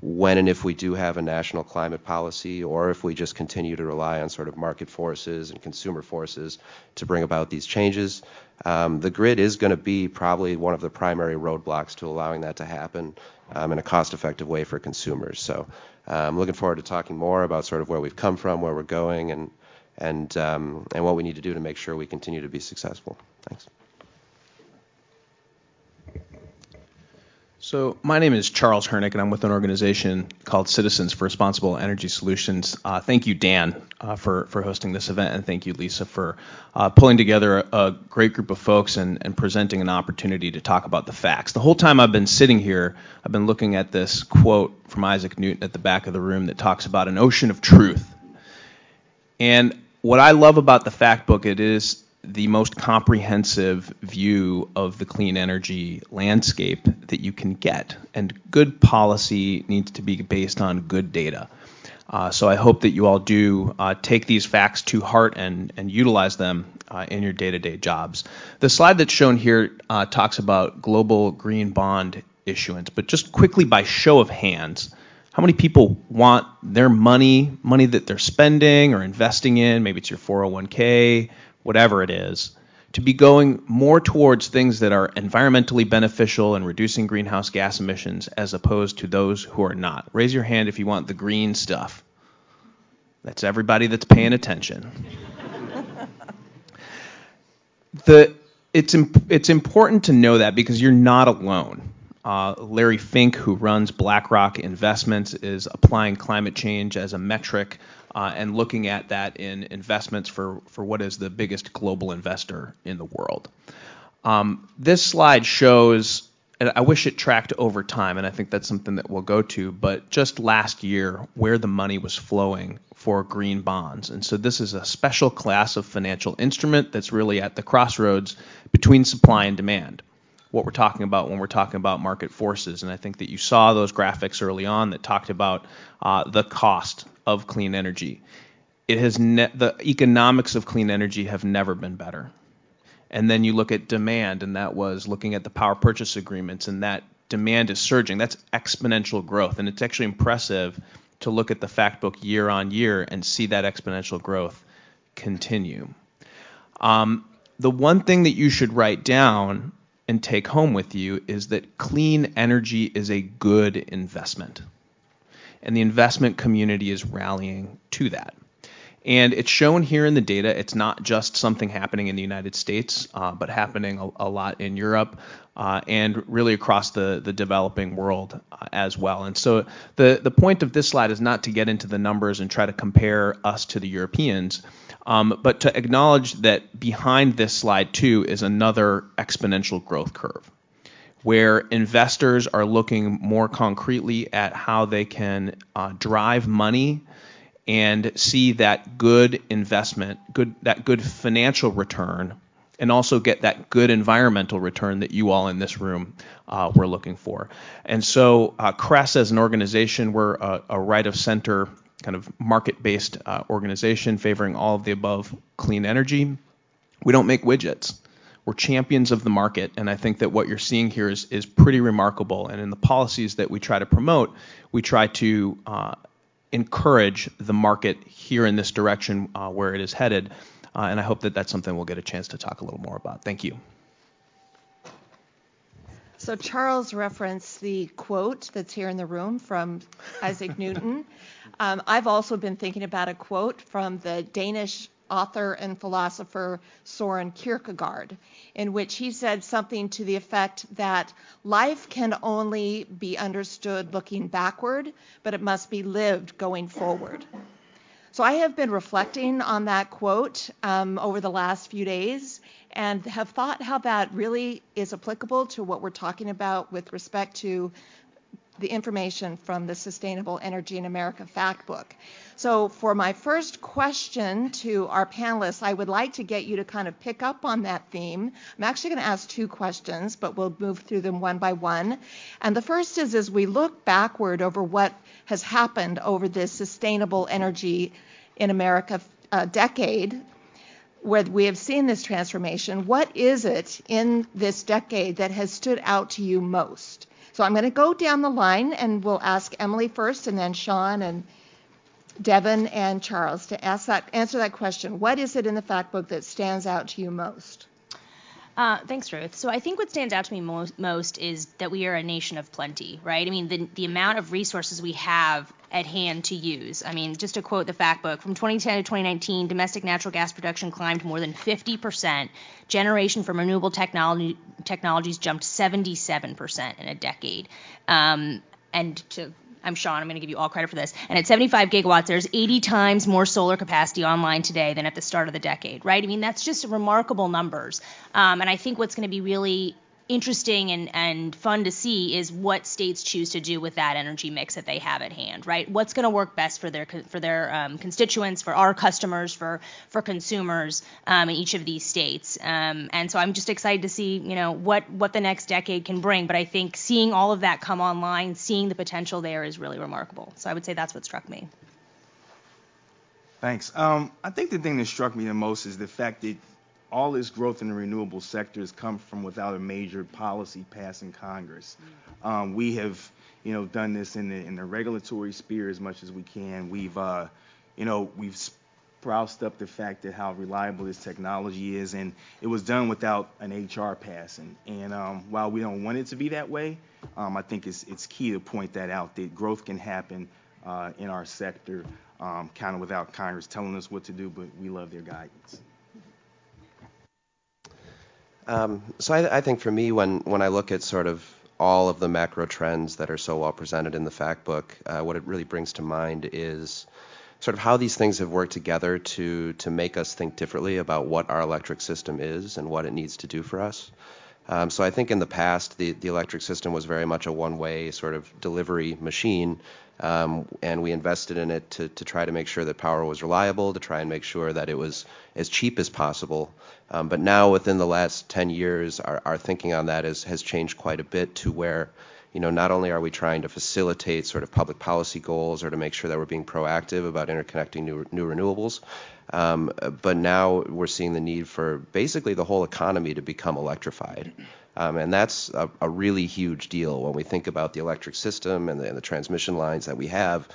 when and if we do have a national climate policy, or if we just continue to rely on sort of market forces and consumer forces to bring about these changes, um, the grid is going to be probably one of the primary roadblocks to allowing that to happen um, in a cost-effective way for consumers. So I'm um, looking forward to talking more about sort of where we've come from, where we're going, and and um, and what we need to do to make sure we continue to be successful. Thanks. So my name is Charles Hernick, and I'm with an organization called Citizens for Responsible Energy Solutions. Uh, thank you, Dan, uh, for for hosting this event, and thank you, Lisa, for uh, pulling together a, great group of folks and, and presenting an opportunity to talk about the facts. The whole time I've been sitting here, I've been looking at this quote from Isaac Newton at the back of the room that talks about an ocean of truth. What I love about the fact book, it is the most comprehensive view of the clean energy landscape that you can get. And good policy needs to be based on good data. Uh, so I hope that you all do uh, take these facts to heart and, and utilize them uh, in your day-to-day jobs. The slide that's shown here uh, talks about global green bond issuance, but just quickly by show of hands, how many people want their money, money that they're spending or investing in, maybe it's your 401k, whatever it is, to be going more towards things that are environmentally beneficial and reducing greenhouse gas emissions as opposed to those who are not. Raise your hand if you want the green stuff. That's everybody that's paying attention. the, it's, imp- it's important to know that because you're not alone. Uh, Larry Fink, who runs BlackRock Investments, is applying climate change as a metric uh, and looking at that in investments for, for what is the biggest global investor in the world. Um, this slide shows, and I wish it tracked over time, and I think that's something that we'll go to, but just last year, where the money was flowing for green bonds. And so this is a special class of financial instrument that's really at the crossroads between supply and demand what we're talking about when we're talking about market forces. And I think that you saw those graphics early on that talked about uh, the cost of clean energy. It has ne- the economics of clean energy have never been better. And then you look at demand, and that was looking at the power purchase agreements, and that demand is surging. That's exponential growth, and it's actually impressive to look at the fact book year on year and see that exponential growth continue. Um, the one thing that you should write down and take home with you is that clean energy is a good investment and the investment community is rallying to that. And it's shown here in the data. It's not just something happening in the United States, uh, but happening a, a, lot in Europe uh, and really across the, the developing world uh, as well. And so the, the point of this slide is not to get into the numbers and try to compare us to the Europeans, um, but to acknowledge that behind this slide, too, is another exponential growth curve where investors are looking more concretely at how they can uh, drive money and see that good investment, good that good financial return, and also get that good environmental return that you all in this room uh, were looking for. And so, uh, CRES as an organization, we're a, a right of center kind of market-based uh, organization favoring all of the above clean energy. We don't make widgets. We're champions of the market, and I think that what you're seeing here is, is pretty remarkable. And in the policies that we try to promote, we try to uh, encourage the market here in this direction uh, where it is headed. Uh, and I hope that that's something we'll get a chance to talk a little more about. Thank you. So Charles referenced the quote that's here in the room from Isaac Newton. Um, I've also been thinking about a quote from the Danish author and philosopher Soren Kierkegaard, in which he said something to the effect that life can only be understood looking backward, but it must be lived going forward. So I have been reflecting on that quote um, over the last few days and have thought how that really is applicable to what we're talking about with respect to the information from the Sustainable Energy in America fact book. So, for my first question to our panelists, I would like to get you to kind of pick up on that theme. I'm actually going to ask two questions, but we'll move through them one by one. And the first is as we look backward over what has happened over this Sustainable Energy in America uh, decade, where we have seen this transformation, what is it in this decade that has stood out to you most? So I'm going to go down the line and we'll ask Emily first and then Sean and Devin and Charles to ask that, answer that question. What is it in the fact book that stands out to you most? Uh, thanks, Ruth. So I think what stands out to me most, most is that we are a nation of plenty, right? I mean, the, the amount of resources we have at hand to use. I mean, just to quote the fact book, from 2010 to 2019, domestic natural gas production climbed more than 50%. Generation from renewable technology, technologies jumped 77% in a decade. Um, and to I'm Sean. I'm going to give you all credit for this. And at 75 gigawatts, there's 80 times more solar capacity online today than at the start of the decade, right? I mean, that's just remarkable numbers. Um, and I think what's going to be really interesting and, and fun to see is what states choose to do with that energy mix that they have at hand, right? What's going to work best for their for their um, constituents, for our customers, for for consumers um, in each of these states. Um, and so I'm just excited to see, you know, what what the next decade can bring. But I think seeing all of that come online, seeing the potential there is really remarkable. So I would say that's what struck me. Thanks. Um, I think the thing that struck me the most is the fact that all this growth in the renewable sector has come from without a major policy pass in Congress. Um, we have, you know, done this in the in the regulatory sphere as much as we can. We've, uh, you know, we've sprouced up the fact that how reliable this technology is, and it was done without an HR passing. And um, while we don't want it to be that way, um, I think it's it's key to point that out that growth can happen uh, in our sector, um, kind of without Congress telling us what to do, but we love their guidance. Um, so I, I, think for me, when when I look at sort of all of the macro trends that are so well presented in the fact book, uh, what it really brings to mind is sort of how these things have worked together to to make us think differently about what our electric system is and what it needs to do for us. Um, so I think in the past, the, the electric system was very much a one-way sort of delivery machine, um, and we invested in it to, to try to make sure that power was reliable, to try and make sure that it was as cheap as possible. Um, but now, within the last 10 years, our, our thinking on that is, has changed quite a bit to where you know, not only are we trying to facilitate sort of public policy goals or to make sure that we're being proactive about interconnecting new, new renewables, um, but now we're seeing the need for basically the whole economy to become electrified. Um, and that's a, a, really huge deal when we think about the electric system and the, and the transmission lines that we have.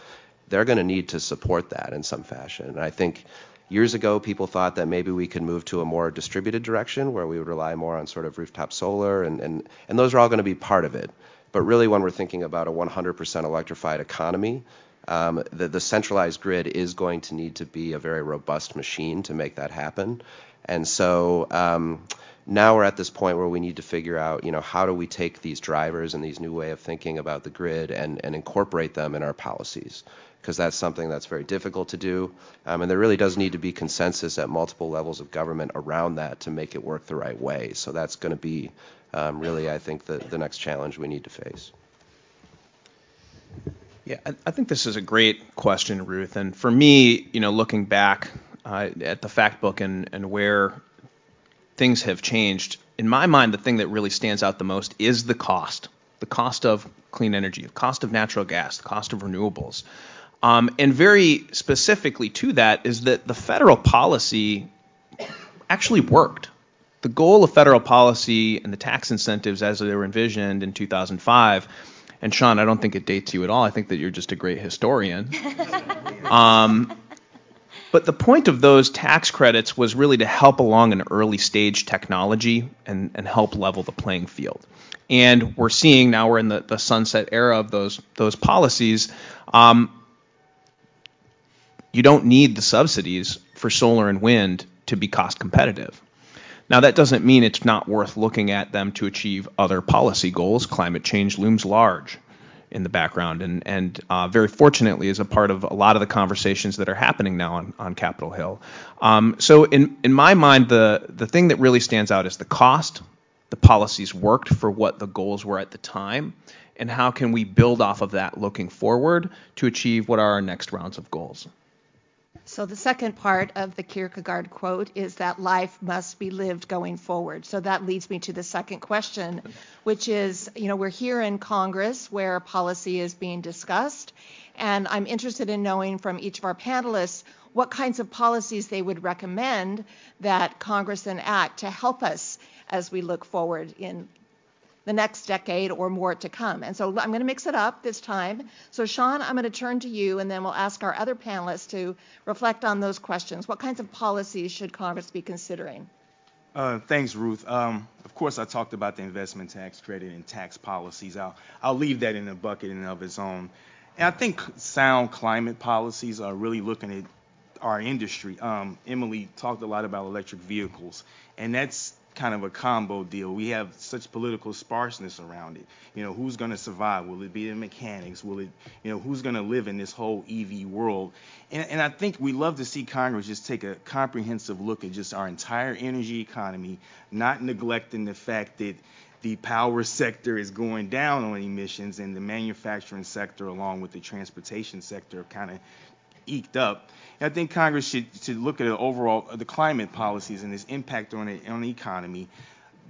They're going to need to support that in some fashion. And I think years ago, people thought that maybe we could move to a more distributed direction where we would rely more on sort of rooftop solar, and, and, and those are all going to be part of it. But really, when we're thinking about a 100% electrified economy, um, the, the, centralized grid is going to need to be a very robust machine to make that happen. And so um, now we're at this point where we need to figure out, you know, how do we take these drivers and these new way of thinking about the grid and, and incorporate them in our policies? Because that's something that's very difficult to do. Um, and there really does need to be consensus at multiple levels of government around that to make it work the right way. So that's going to be um, really, I think, the, the next challenge we need to face. Yeah, I, think this is a great question, Ruth. And for me, you know, looking back uh, at the fact book and, and where things have changed, in my mind, the thing that really stands out the most is the cost the cost of clean energy, the cost of natural gas, the cost of renewables. Um, and very specifically to that is that the federal policy actually worked the goal of federal policy and the tax incentives as they were envisioned in 2005 and Sean, I don't think it dates you at all. I think that you're just a great historian. um, but the point of those tax credits was really to help along an early stage technology and, and help level the playing field. And we're seeing now we're in the, the sunset era of those those policies. Um, you don't need the subsidies for solar and wind to be cost competitive. Now, that doesn't mean it's not worth looking at them to achieve other policy goals. Climate change looms large. in the background, and and uh, very fortunately is a part of a lot of the conversations that are happening now on, on Capitol Hill. Um, so in in my mind, the the thing that really stands out is the cost. The policies worked for what the goals were at the time, and how can we build off of that looking forward to achieve what are our next rounds of goals. So the second part of the Kierkegaard quote is that life must be lived going forward. So that leads me to the second question, which is, you know, we're here in Congress where policy is being discussed, and I'm interested in knowing from each of our panelists what kinds of policies they would recommend that Congress enact to help us as we look forward in the next decade or more to come. And so I'm going to mix it up this time. So, Sean, I'm going to turn to you, and then we'll ask our other panelists to reflect on those questions. What kinds of policies should Congress be considering? Uh, thanks, Ruth. Um, of course, I talked about the investment tax credit and tax policies. I'll, I'll leave that in a bucket and of its own. And I think sound climate policies are really looking at our industry. Um, Emily talked a lot about electric vehicles, and that's kind of a combo deal. We have such political sparseness around it. You know, who's going to survive? Will it be the mechanics? Will it, you know, who's going to live in this whole EV world? And, and I think we love to see Congress just take a comprehensive look at just our entire energy economy, not neglecting the fact that the power sector is going down on emissions and the manufacturing sector along with the transportation sector kind of eked up. I think Congress should, should look at the overall the climate policies and its impact on it on the economy,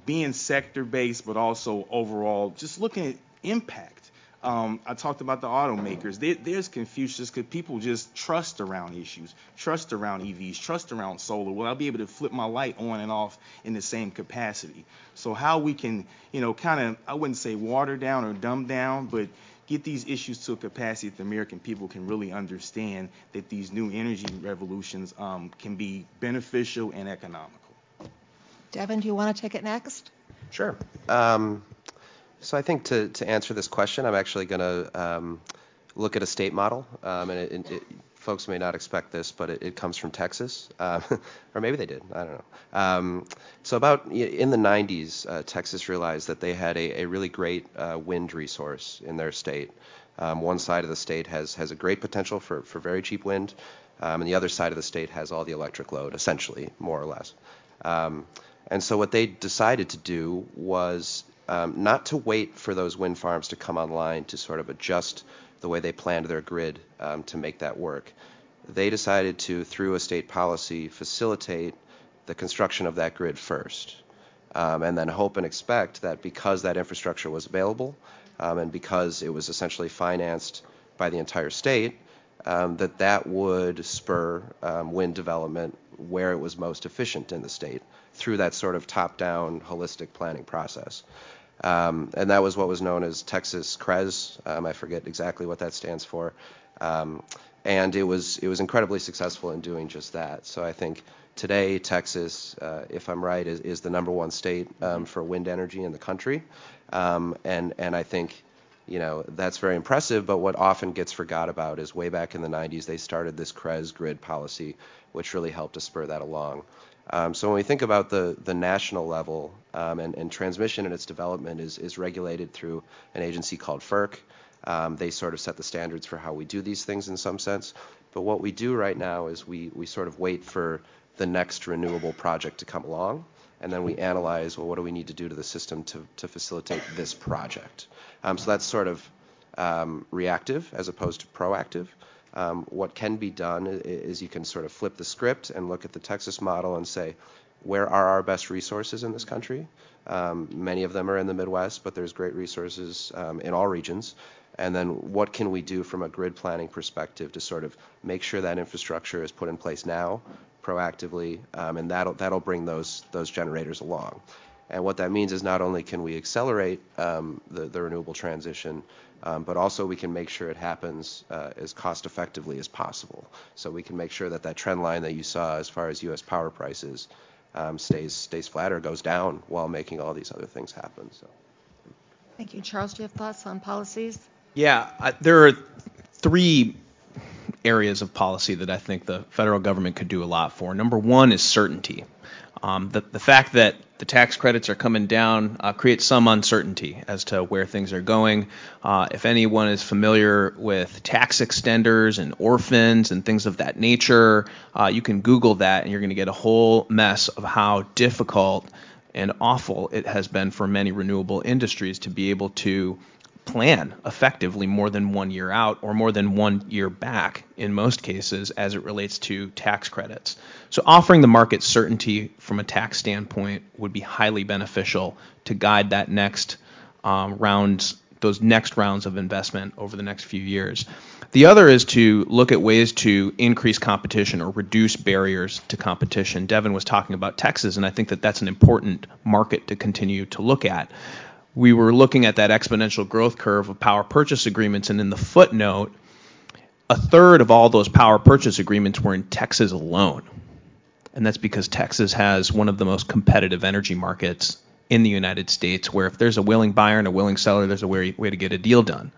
being sector based, but also overall just looking at impact. Um, I talked about the automakers. There, there's confusion because people just trust around issues, trust around EVs, trust around solar. Will I be able to flip my light on and off in the same capacity? So how we can, you know, kind of I wouldn't say water down or dumb down, but get these issues to a capacity that the American people can really understand that these new energy revolutions um, can be beneficial and economical. Devin, do you want to take it next? Sure. Um, so I think to, to answer this question, I'm actually going to um, look at a state model, um, and it, it, folks may not expect this, but it, it comes from Texas, uh, or maybe they did. I don't know. Um, so about in the 90s, uh, Texas realized that they had a, a really great uh, wind resource in their state. Um, one side of the state has has a great potential for for very cheap wind, um, and the other side of the state has all the electric load, essentially, more or less. Um, and so what they decided to do was um, not to wait for those wind farms to come online to sort of adjust the way they planned their grid um, to make that work. They decided to, through a state policy, facilitate the construction of that grid first, um, and then hope and expect that because that infrastructure was available um, and because it was essentially financed by the entire state, um, that that would spur um, wind development where it was most efficient in the state through that sort of top-down holistic planning process. Um, and that was what was known as Texas CREZ. Um, I forget exactly what that stands for. Um, and it was it was incredibly successful in doing just that. So I think today Texas, uh, if I'm right, is, is the number one state um, for wind energy in the country. Um, and and I think you know that's very impressive. But what often gets forgot about is way back in the 90s they started this CREZ grid policy, which really helped to spur that along. Um, so when we think about the, the national level um, and, and, transmission and its development is, is regulated through an agency called FERC. Um, they sort of set the standards for how we do these things in some sense. But what we do right now is we, we sort of wait for the next renewable project to come along, and then we analyze, well, what do we need to do to the system to, to facilitate this project? Um, so that's sort of um, reactive as opposed to proactive. Um, what can be done is you can sort of flip the script and look at the Texas model and say, where are our best resources in this country? Um, many of them are in the Midwest, but there's great resources um, in all regions. And then what can we do from a grid planning perspective to sort of make sure that infrastructure is put in place now, proactively, um, and that'll that'll bring those those generators along. And what that means is not only can we accelerate um, the, the renewable transition, but also we can make sure it happens uh, as cost effectively as possible. So we can make sure that that trend line that you saw as far as U.S. power prices um, stays stays flat or goes down while making all these other things happen. So. Thank you, Charles. Do you have thoughts on policies? Yeah, I, there are three areas of policy that I think the federal government could do a lot for. Number one is certainty. Um, the, the fact that the tax credits are coming down uh, creates some uncertainty as to where things are going. Uh, if anyone is familiar with tax extenders and orphans and things of that nature, uh, you can Google that and you're going to get a whole mess of how difficult and awful it has been for many renewable industries to be able to plan effectively more than one year out or more than one year back in most cases as it relates to tax credits. So, offering the market certainty from a tax standpoint would be highly beneficial to guide that next um, rounds, those next rounds of investment over the next few years. The other is to look at ways to increase competition or reduce barriers to competition. Devin was talking about Texas, and I think that that's an important market to continue to look at we were looking at that exponential growth curve of power purchase agreements, and in the footnote, a third of all those power purchase agreements were in Texas alone. And that's because Texas has one of the most competitive energy markets in the United States, where if there's a willing buyer and a willing seller, there's a way, way to get a deal done.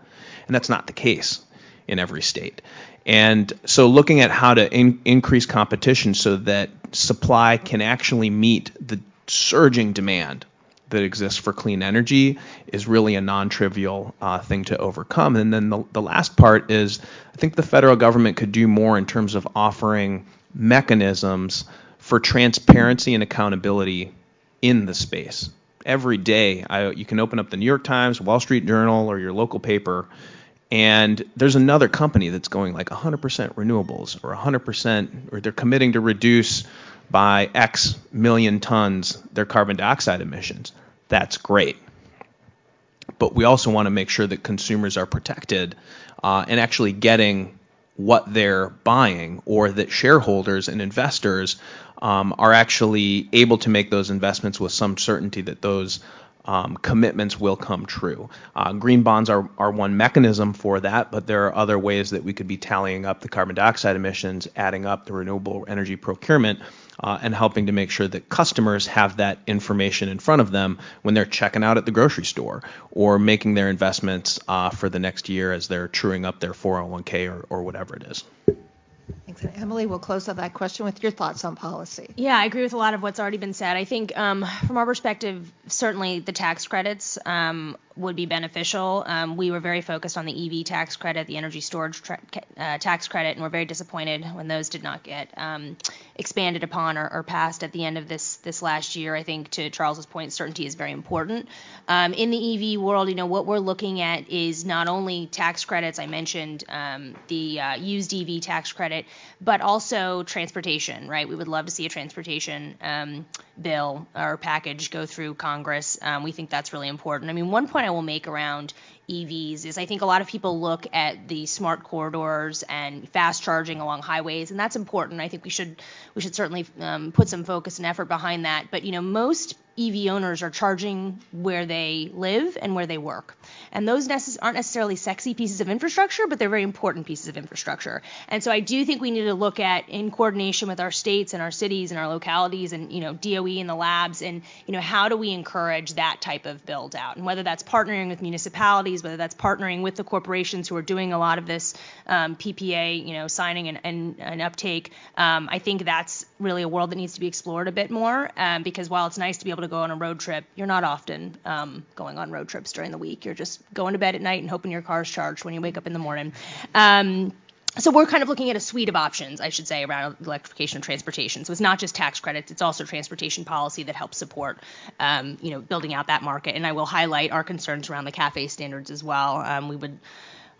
And that's not the case in every state. And so looking at how to in, increase competition so that supply can actually meet the surging demand that exists for clean energy is really a non-trivial uh, thing to overcome. And then the, the last part is I think the federal government could do more in terms of offering mechanisms for transparency and accountability in the space. Every day, I, you can open up the New York Times, Wall Street Journal, or your local paper, and there's another company that's going like 100% renewables or 100%, or they're committing to reduce by X million tons their carbon dioxide emissions. That's great. But we also want to make sure that consumers are protected uh, and actually getting what they're buying, or that shareholders and investors um, are actually able to make those investments with some certainty that those um, commitments will come true. Uh, green bonds are, are one mechanism for that, but there are other ways that we could be tallying up the carbon dioxide emissions, adding up the renewable energy procurement, uh, and helping to make sure that customers have that information in front of them when they're checking out at the grocery store or making their investments uh, for the next year as they're truing up their 401k or, or whatever it is. Thanks. And Emily, we'll close out that question with your thoughts on policy. Yeah, I agree with a lot of what's already been said. I think um, from our perspective, certainly the tax credits um, would be beneficial. Um, we were very focused on the EV tax credit, the energy storage tra- uh, tax credit, and we're very disappointed when those did not get um, expanded upon or, or, passed at the end of this this last year. I think to Charles's point, certainty is very important. Um, in the EV world, you know what we're looking at is not only tax credits. I mentioned um, the uh, used EV tax credit, but also transportation. Right, we would love to see a transportation um, bill or package go through Congress. Um, we think that's really important. I mean, one point I will make around EVs is I think a lot of people look at the smart corridors and fast charging along highways, and that's important. I think we should we should certainly um, put some focus and effort behind that. But you know, most EV owners are charging where they live and where they work. And those necess- aren't necessarily sexy pieces of infrastructure, but they're very important pieces of infrastructure. And so I do think we need to look at, in coordination with our states and our cities and our localities and you know DOE and the labs, and you know how do we encourage that type of build out, and whether that's partnering with municipalities, whether that's partnering with the corporations who are doing a lot of this um, PPA, you know, signing and, and, and uptake. Um, I think that's really a world that needs to be explored a bit more um, because while it's nice to be able to go on a road trip, you're not often um, going on road trips during the week. You're just going to bed at night and hoping your car's charged when you wake up in the morning. So we're kind of looking at a suite of options, I should say, around electrification of transportation. So it's not just tax credits; it's also transportation policy that helps support, um, you know, building out that market. And I will highlight our concerns around the CAFE standards as well. Um, we would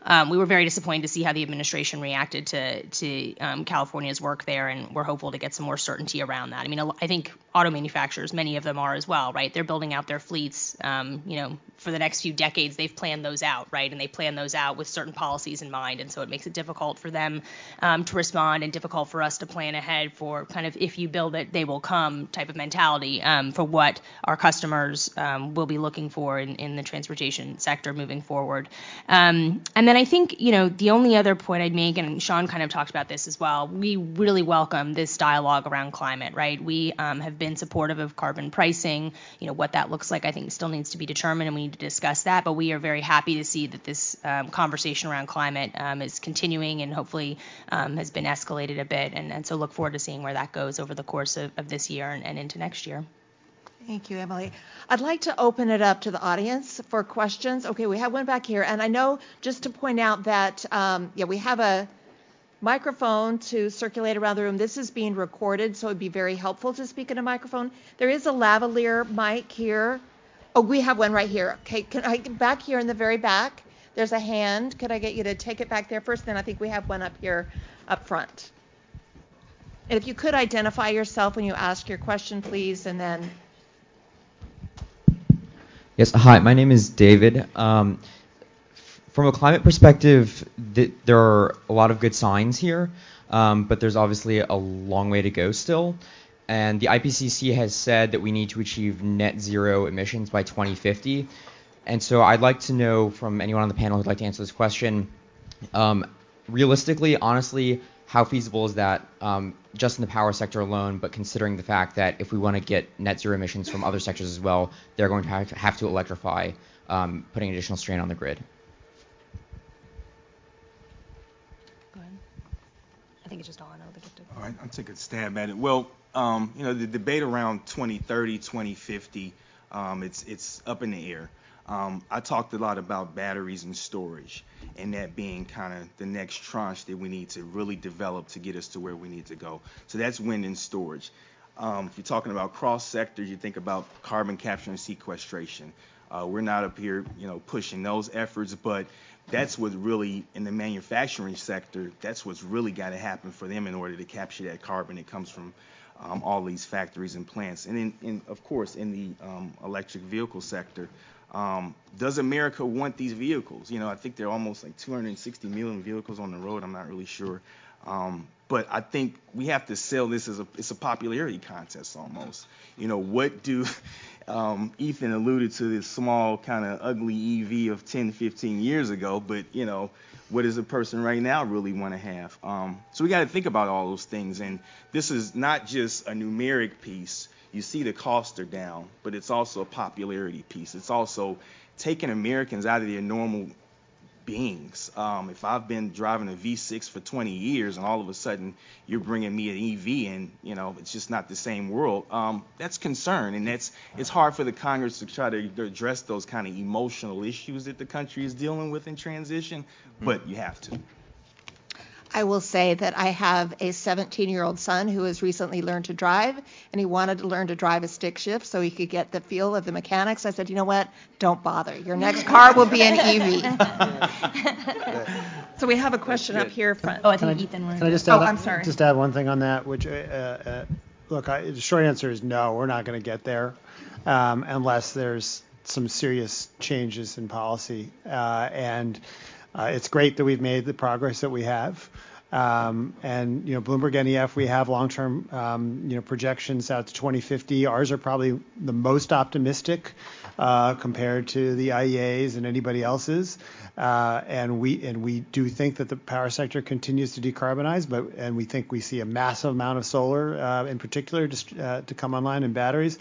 um, we were very disappointed to see how the administration reacted to to um, California's work there, and we're hopeful to get some more certainty around that. I mean, I think auto manufacturers, many of them are as well, right? They're building out their fleets, um, you know, for the next few decades. They've planned those out, right? And they plan those out with certain policies in mind, and so it makes it difficult for them um, to respond and difficult for us to plan ahead for kind of if you build it, they will come type of mentality um, for what our customers um, will be looking for in, in the transportation sector moving forward. and then then I think, you know, the only other point I'd make, and Sean kind of talked about this as well, we really welcome this dialogue around climate, right? We um, have been supportive of carbon pricing. You know, what that looks like, I think still needs to be determined, and we need to discuss that. But we are very happy to see that this um, conversation around climate um, is continuing and hopefully um, has been escalated a bit. And, and, so look forward to seeing where that goes over the course of, of this year and, and into next year. Thank you, Emily. I'd like to open it up to the audience for questions. Okay, we have one back here, and I know just to point out that um, yeah, we have a microphone to circulate around the room. This is being recorded, so it'd be very helpful to speak in a microphone. There is a lavalier mic here. Oh, we have one right here. Okay, can I back here in the very back? There's a hand. Could I get you to take it back there first? Then I think we have one up here up front. And if you could identify yourself when you ask your question, please, and then. Yes, hi, my name is David. Um, from a climate perspective, th- there are a lot of good signs here, um, but there's obviously a long way to go still. And the IPCC has said that we need to achieve net zero emissions by 2050. And so I'd like to know from anyone on the panel who'd like to answer this question um, realistically, honestly, how feasible is that um, just in the power sector alone, but considering the fact that if we want to get net zero emissions from other sectors as well, they're going to have, to, have to electrify, um, putting additional strain on the grid? Go ahead. I think it's just on. All right, I'll take a stab at it. Well, um, you know, the debate around 2030, 2050, um, it's it's up in the air. Um, I talked a lot about batteries and storage, and that being kind of the next tranche that we need to really develop to get us to where we need to go. So that's wind and storage. Um, if you're talking about cross sectors, you think about carbon capture and sequestration. Uh, we're not up here, you know, pushing those efforts, but that's what really in the manufacturing sector. That's what's really got to happen for them in order to capture that carbon that comes from um, all these factories and plants. And in of course, in the um, electric vehicle sector, um, does America want these vehicles? You know, I think there are almost like 260 million vehicles on the road. I'm not really sure. Um, but I think we have to sell this as a it's a popularity contest almost. You know, what do um, Ethan alluded to this small kind of ugly EV of 10, 15 years ago, but you know, what does a person right now really want to have? Um, so we got to think about all those things, and this is not just a numeric piece you see the costs are down, but it's also a popularity piece. It's also taking Americans out of their normal beings. Um, if I've been driving a V6 for 20 years and all of a sudden you're bringing me an EV and you know it's just not the same world, um, that's concern, and that's it's hard for the Congress to try to address those kind of emotional issues that the country is dealing with in transition, but you have to. I will say that I have a 17 year old son who has recently learned to drive, and he wanted to learn to drive a stick shift so he could get the feel of the mechanics. I said, you know what? Don't bother. Your next car will be an EV. so we have a question up here front. Oh, I think Ethan I, wanted Can I just Oh, add, I'm sorry. just add one thing on that, which, uh, uh, look, I, the short answer is no, we're not going to get there um, unless there's some serious changes in policy. Uh, and it's great that we've made the progress that we have. Um, and you know, Bloomberg NEF, we have long-term um, you know projections out to 2050. Ours are probably the most optimistic uh, compared to the IEA's and anybody else's. Uh, and we do think that the power sector continues to decarbonize, but and we think we see a massive amount of solar, uh, in particular, just, uh, to come online and batteries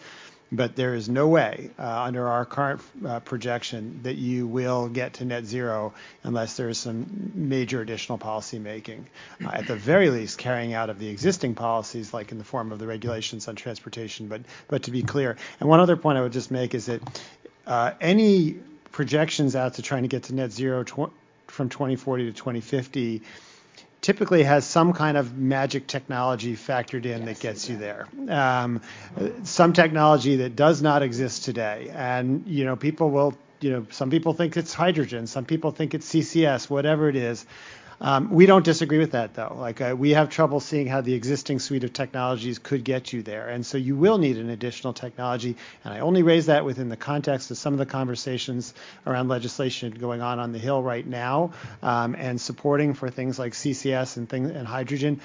but there is no way uh, under our current uh, projection that you will get to net zero unless there is some major additional policy making. Uh, at the very least, carrying out of the existing policies, like in the form of the regulations on transportation. But but to be clear, and one other point I would just make is that any projections out to trying to get to net zero from 2040 to 2050 typically has some kind of magic technology factored in that gets you there. Um, some technology that does not exist today, and you know people will, you know, some people think it's hydrogen, some people think it's CCS, whatever it is. Um, we don't disagree with that, though. Like uh, we have trouble seeing how the existing suite of technologies could get you there, and so you will need an additional technology. And I only raise that within the context of some of the conversations around legislation going on on the Hill right now, um, and supporting for things like CCS and things and hydrogen.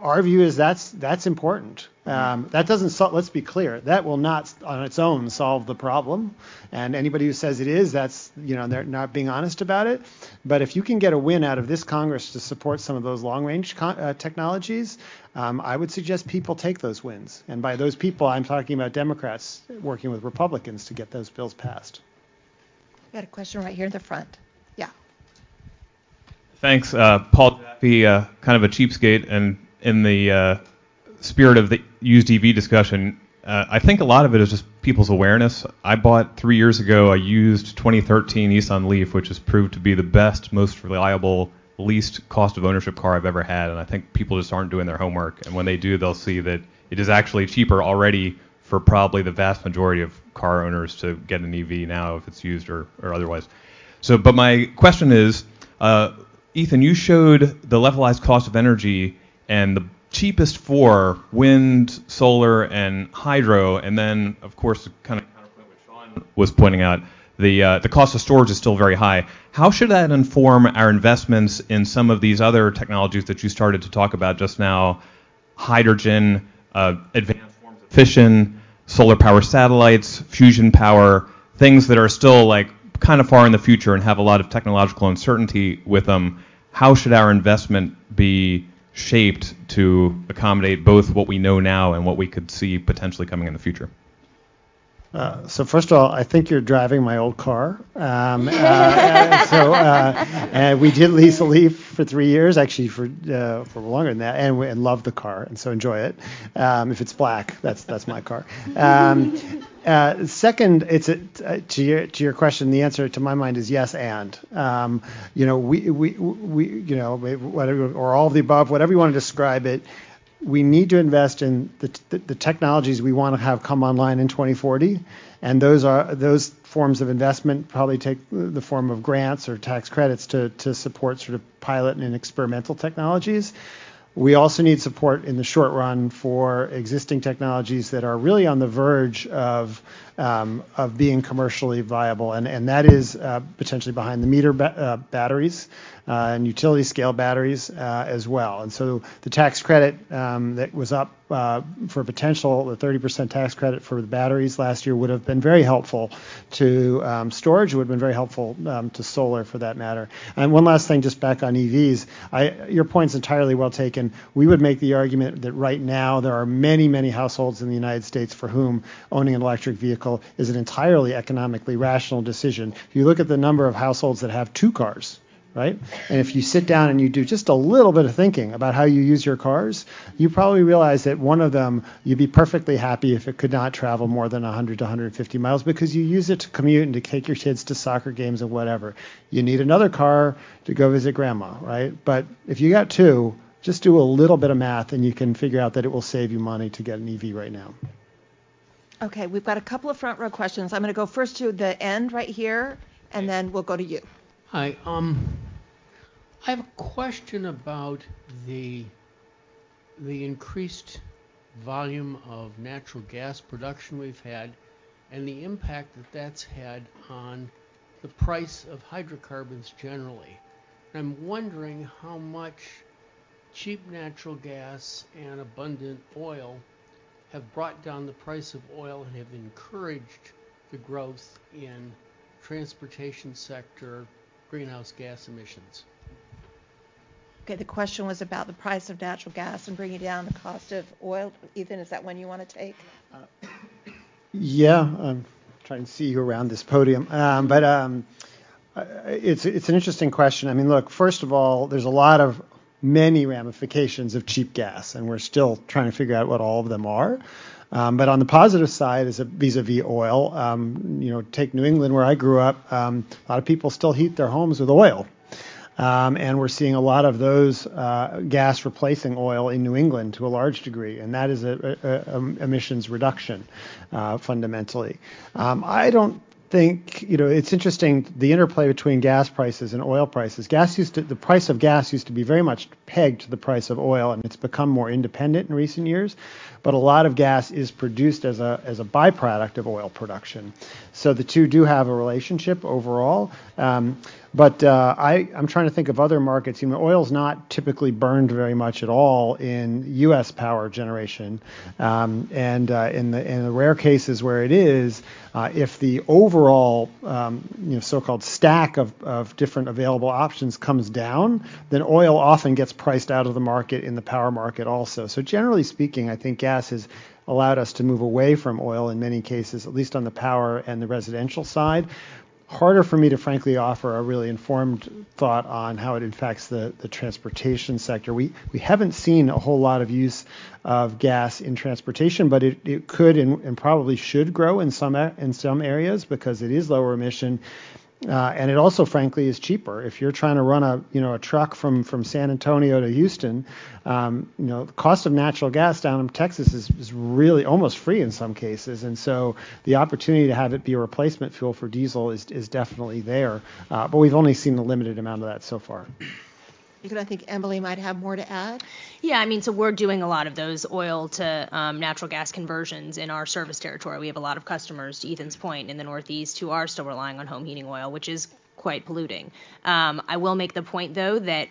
Our view is that's that's important. Um, that doesn't. Sol- let's be clear. That will not, on its own, solve the problem. And anybody who says it is, that's you know they're not being honest about it. But if you can get a win out of this Congress to support some of those long-range con- uh, technologies, um, I would suggest people take those wins. And by those people, I'm talking about Democrats working with Republicans to get those bills passed. We got a question right here in the front. Yeah. Thanks, uh, Paul Jaffe, uh, kind of a cheapskate, and in the uh, spirit of the used EV discussion, uh, I think a lot of it is just people's awareness. I bought three years ago a used 2013 Nissan Leaf, which has proved to be the best, most reliable, least cost of ownership car I've ever had. And I think people just aren't doing their homework. And when they do, they'll see that it is actually cheaper already for probably the vast majority of car owners to get an EV now if it's used or, or otherwise. So, but my question is, uh, Ethan, you showed the levelized cost of energy and the cheapest for wind, solar, and hydro, and then of course, kind of counterpoint what Sean was pointing out, the uh, the cost of storage is still very high. How should that inform our investments in some of these other technologies that you started to talk about just now, hydrogen, uh, advanced forms of fission, solar power satellites, fusion power, things that are still like kind of far in the future and have a lot of technological uncertainty with them. How should our investment be shaped to accommodate both what we know now and what we could see potentially coming in the future? Uh, so first of all, I think you're driving my old car. Um, uh, so uh, we did lease a Leaf for three years, actually for uh, for longer than that, and, we, and love the car, and so enjoy it. Um, if it's black, that's that's my car. Um, uh, second, it's a, uh, to your to your question. The answer to my mind is yes, and um, you know we we we you know whatever or all of the above, whatever you want to describe it we need to invest in the, the, technologies we want to have come online in 2040, and those are those forms of investment probably take the form of grants or tax credits to to support sort of pilot and experimental technologies. We also need support in the short run for existing technologies that are really on the verge of of being commercially viable, and that is uh, potentially behind the meter uh, batteries uh, and utility scale batteries as well. And so the tax credit um, that was up for potential, the 30% tax credit for the batteries last year would have been very helpful to um, storage. It would have been very helpful um, to solar for that matter. And one last thing, just back on EVs, your point's entirely well taken. We would make the argument that right now there are many, many households in the United States for whom owning an electric vehicle is an entirely economically rational decision. If you look at the number of households that have two cars, right? And if you sit down and you do just a little bit of thinking about how you use your cars, you probably realize that one of them you'd be perfectly happy if it could not travel more than 100 to 150 miles because you use it to commute and to take your kids to soccer games and whatever. You need another car to go visit grandma, right? But if you got two, just do a little bit of math and you can figure out that it will save you money to get an EV right now. Okay, we've got a couple of front row questions. I'm going to go first to the end right here, and then we'll go to you. Hi. Um, I have a question about the the increased volume of natural gas production we've had and the impact that that's had on the price of hydrocarbons generally. And I'm wondering how much cheap natural gas and abundant oil have brought down the price of oil and have encouraged the growth in transportation sector greenhouse gas emissions. Okay, the question was about the price of natural gas and bringing down the cost of oil. Ethan, is that one you want to take? Uh, yeah, I'm trying to see you around this podium. Um, but um, it's it's an interesting question. I mean, look, first of all, there's a lot of many ramifications of cheap gas, and we're still trying to figure out what all of them are. Um, but on the positive side, is vis-a-vis oil, um, you know, take New England where I grew up. Um, a lot of people still heat their homes with oil, um, and we're seeing a lot of those uh, gas replacing oil in New England to a large degree, and that is a, a, a emissions reduction uh, fundamentally. Um, I don't think you know it's interesting the interplay between gas prices and oil prices. Gas used to the price of gas used to be very much pegged to the price of oil, and it's become more independent in recent years but a lot of gas is produced as a as a byproduct of oil production. So the two do have a relationship overall. Um, but uh, I, I'm trying to think of other markets. You know, oil's not typically burned very much at all in U.S. power generation, um, and uh, in the in the rare cases where it is, uh, if the overall um, you know so-called stack of, of different available options comes down, then oil often gets priced out of the market in the power market also. So generally speaking, I think gas has allowed us to move away from oil in many cases, at least on the power and the residential side harder for me to frankly offer a really informed thought on how it impacts the, the transportation sector. We we haven't seen a whole lot of use of gas in transportation, but it, it could and, and probably should grow in some in some areas because it is lower emission uh, and it also, frankly, is cheaper. If you're trying to run a you know a truck from from San Antonio to Houston, um, you know the cost of natural gas down in Texas is, is really almost free in some cases, and so the opportunity to have it be a replacement fuel for diesel is is definitely there. Uh, but we've only seen a limited amount of that so far. Because I think Emily might have more to add. Yeah, I mean, so we're doing a lot of those oil to um, natural gas conversions in our service territory. We have a lot of customers, to Ethan's point, in the Northeast who are still relying on home heating oil, which is quite polluting. Um, I will make the point, though, that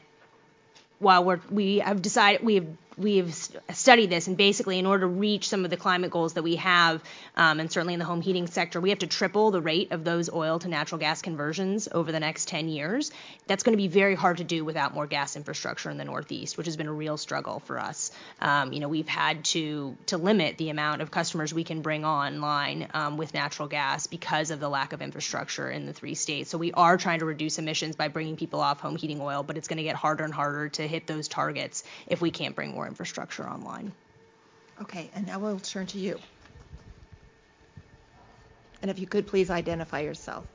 while we're, we have decided, we have we've studied this, and basically, in order to reach some of the climate goals that we have, um, and certainly in the home heating sector, we have to triple the rate of those oil to natural gas conversions over the next 10 years. That's going to be very hard to do without more gas infrastructure in the Northeast, which has been a real struggle for us. Um, you know, we've had to to limit the amount of customers we can bring online um, with natural gas because of the lack of infrastructure in the three states. So we are trying to reduce emissions by bringing people off home heating oil, but it's going to get harder and harder to hit those targets if we can't bring more infrastructure online. Okay, and now we'll turn to you. And if you could please identify yourself.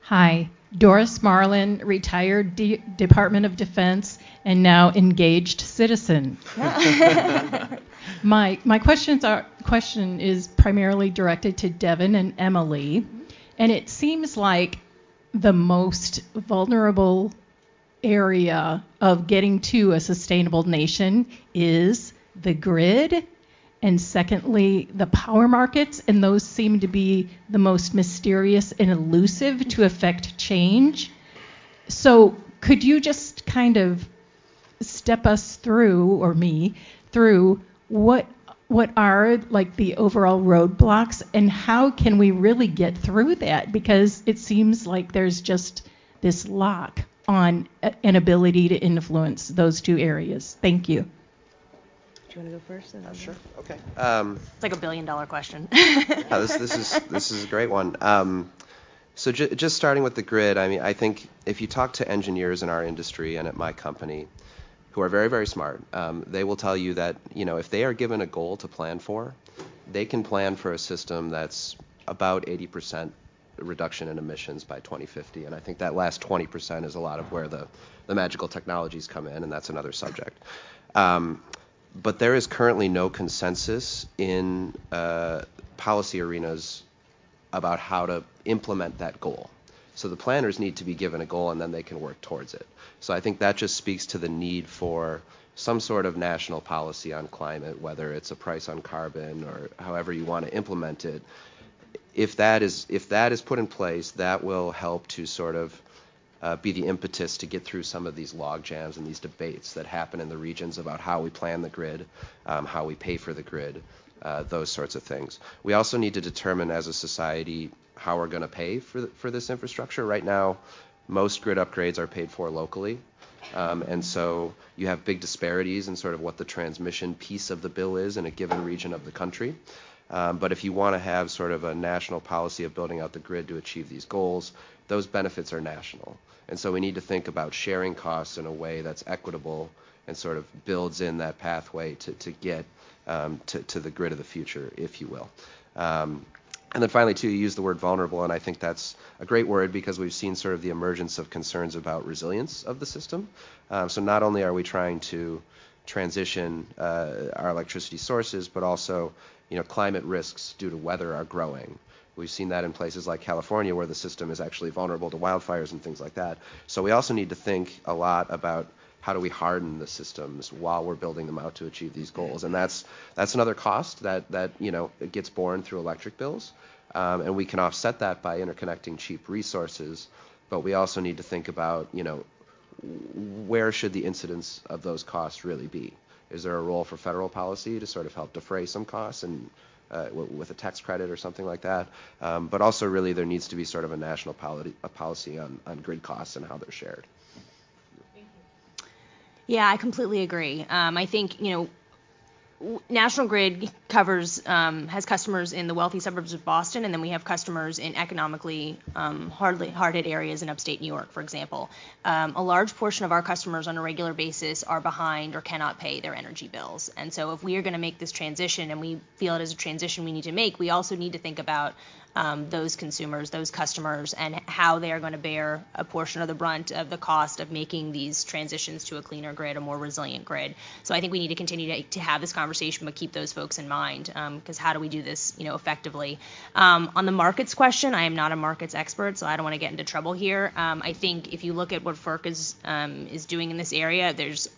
Hi, Doris Marlin, retired D- Department of Defense and now engaged citizen. my my questions are question is primarily directed to Devin and Emily, and it seems like the most vulnerable area of getting to a sustainable nation is the grid and secondly the power markets and those seem to be the most mysterious and elusive to affect change. So could you just kind of step us through or me through what what are like the overall roadblocks and how can we really get through that? Because it seems like there's just this lock on an ability to influence those two areas? Thank you. Do you want to go first? Uh, sure. Okay. Um, it's like a billion dollar question. yeah, this, this is this is a great one. Um, so ju- just starting with the grid, I mean, I think if you talk to engineers in our industry and at my company, who are very very smart, um, they will tell you that you know if they are given a goal to plan for, they can plan for a system that's about 80% reduction in emissions by 2050. And I think that last 20% is a lot of where the, the magical technologies come in, and that's another subject. Um, but there is currently no consensus in uh, policy arenas about how to implement that goal. So the planners need to be given a goal and then they can work towards it. So I think that just speaks to the need for some sort of national policy on climate, whether it's a price on carbon or however you want to implement it, if that is if that is put in place, that will help to sort of uh, be the impetus to get through some of these log jams and these debates that happen in the regions about how we plan the grid, um, how we pay for the grid, uh, those sorts of things. We also need to determine as a society how we're going to pay for for this infrastructure. Right now, most grid upgrades are paid for locally. Um, and so you have big disparities in sort of what the transmission piece of the bill is in a given region of the country. Um, but if you want to have sort of a national policy of building out the grid to achieve these goals, those benefits are national. And so we need to think about sharing costs in a way that's equitable and sort of builds in that pathway to, get um, to, the grid of the future, if you will. Um, and then finally, too, you use the word vulnerable, and I think that's a great word because we've seen sort of the emergence of concerns about resilience of the system. So not only are we trying to transition uh, our electricity sources, but also you know, climate risks due to weather are growing. We've seen that in places like California where the system is actually vulnerable to wildfires and things like that. So we also need to think a lot about how do we harden the systems while we're building them out to achieve these goals. And that's that's another cost that that you know gets borne through electric bills, um, and we can offset that by interconnecting cheap resources. But we also need to think about you know where should the incidence of those costs really be? Is there a role for federal policy to sort of help defray some costs and uh, with a tax credit or something like that? Um, but also, really, there needs to be sort of a national poli- a policy on, on grid costs and how they're shared. Yeah, I completely agree. Um, I think you know National Grid covers um, has customers in the wealthy suburbs of Boston, and then we have customers in economically um, hardly hard-hit areas in upstate New York, for example. Um, a large portion of our customers on a regular basis are behind or cannot pay their energy bills, and so if we are going to make this transition, and we feel it is a transition we need to make, we also need to think about um, those consumers, those customers, and how they are going to bear a portion of the brunt of the cost of making these transitions to a cleaner grid, a more resilient grid. So I think we need to continue to, to have this conversation, but keep those folks in mind, because um, how do we do this, you know, effectively? Um, on the markets question, I am not a markets expert, so I don't want to get into trouble here. Um, I think if you look at what FERC is um, is doing in this area, there's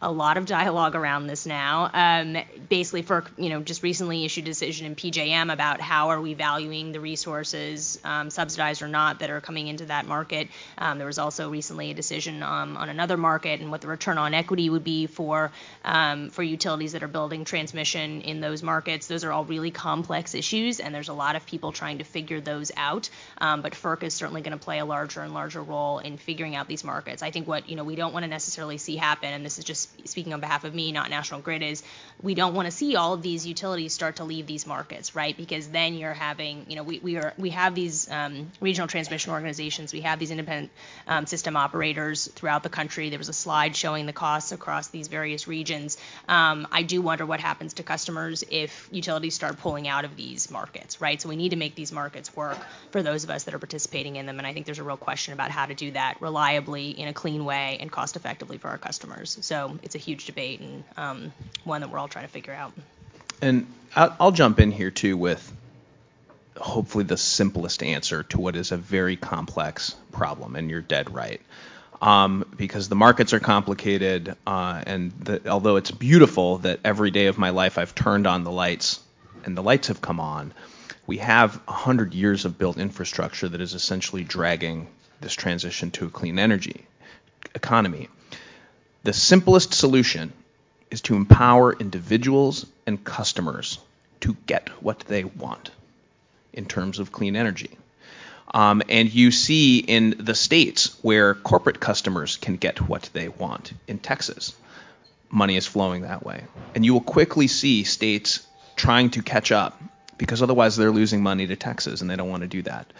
a lot of dialogue around this now. Um, basically, FERC, you know, just recently issued a decision in PJM about how are we valuing the resources, um, subsidized or not, that are coming into that market. Um, there was also recently a decision um, on another market and what the return on equity would be for um, for utilities that are building transmission in those markets. Those are all really complex issues, and there's a lot of people trying to figure those out. Um, but FERC is certainly going to play a larger and larger role in figuring out these markets. I think what you know we don't want to necessarily see happen, and this is just speaking on behalf of me, not National Grid, is we don't want to see all of these utilities start to leave these markets, right? Because then you're having, you know, we, we are we have these um, regional transmission organizations, we have these independent um, system operators throughout the country. There was a slide showing the costs across these various regions. Um, I do wonder what happens to customers if utilities start pulling out of these markets, right? So we need to make these markets work for those of us that are participating in them, and I think there's a real question about how to do that reliably in a clean way and cost effectively for our customers. So it's a huge debate and um, one that we're all trying to figure out. And I'll, jump in here too with hopefully the simplest answer to what is a very complex problem, and you're dead right. Um, because the markets are complicated, uh, and the, although it's beautiful that every day of my life I've turned on the lights and the lights have come on, we have 100 years of built infrastructure that is essentially dragging this transition to a clean energy economy. The simplest solution is to empower individuals and customers to get what they want in terms of clean energy. Um, and you see in the states where corporate customers can get what they want. In Texas, money is flowing that way. And you will quickly see states trying to catch up because otherwise they're losing money to Texas and they don't want to do that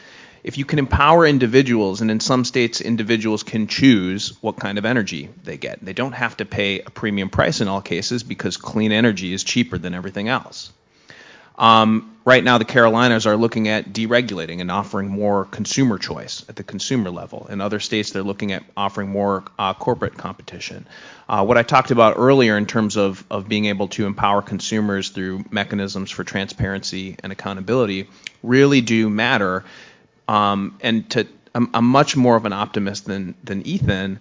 if you can empower individuals, and in some states, individuals can choose what kind of energy they get. They don't have to pay a premium price in all cases because clean energy is cheaper than everything else. Um, right now, the Carolinas are looking at deregulating and offering more consumer choice at the consumer level. In other states, they're looking at offering more uh, corporate competition. Uh, what I talked about earlier in terms of, of being able to empower consumers through mechanisms for transparency and accountability really do matter um, and to I'm, I'm, much more of an optimist than than Ethan.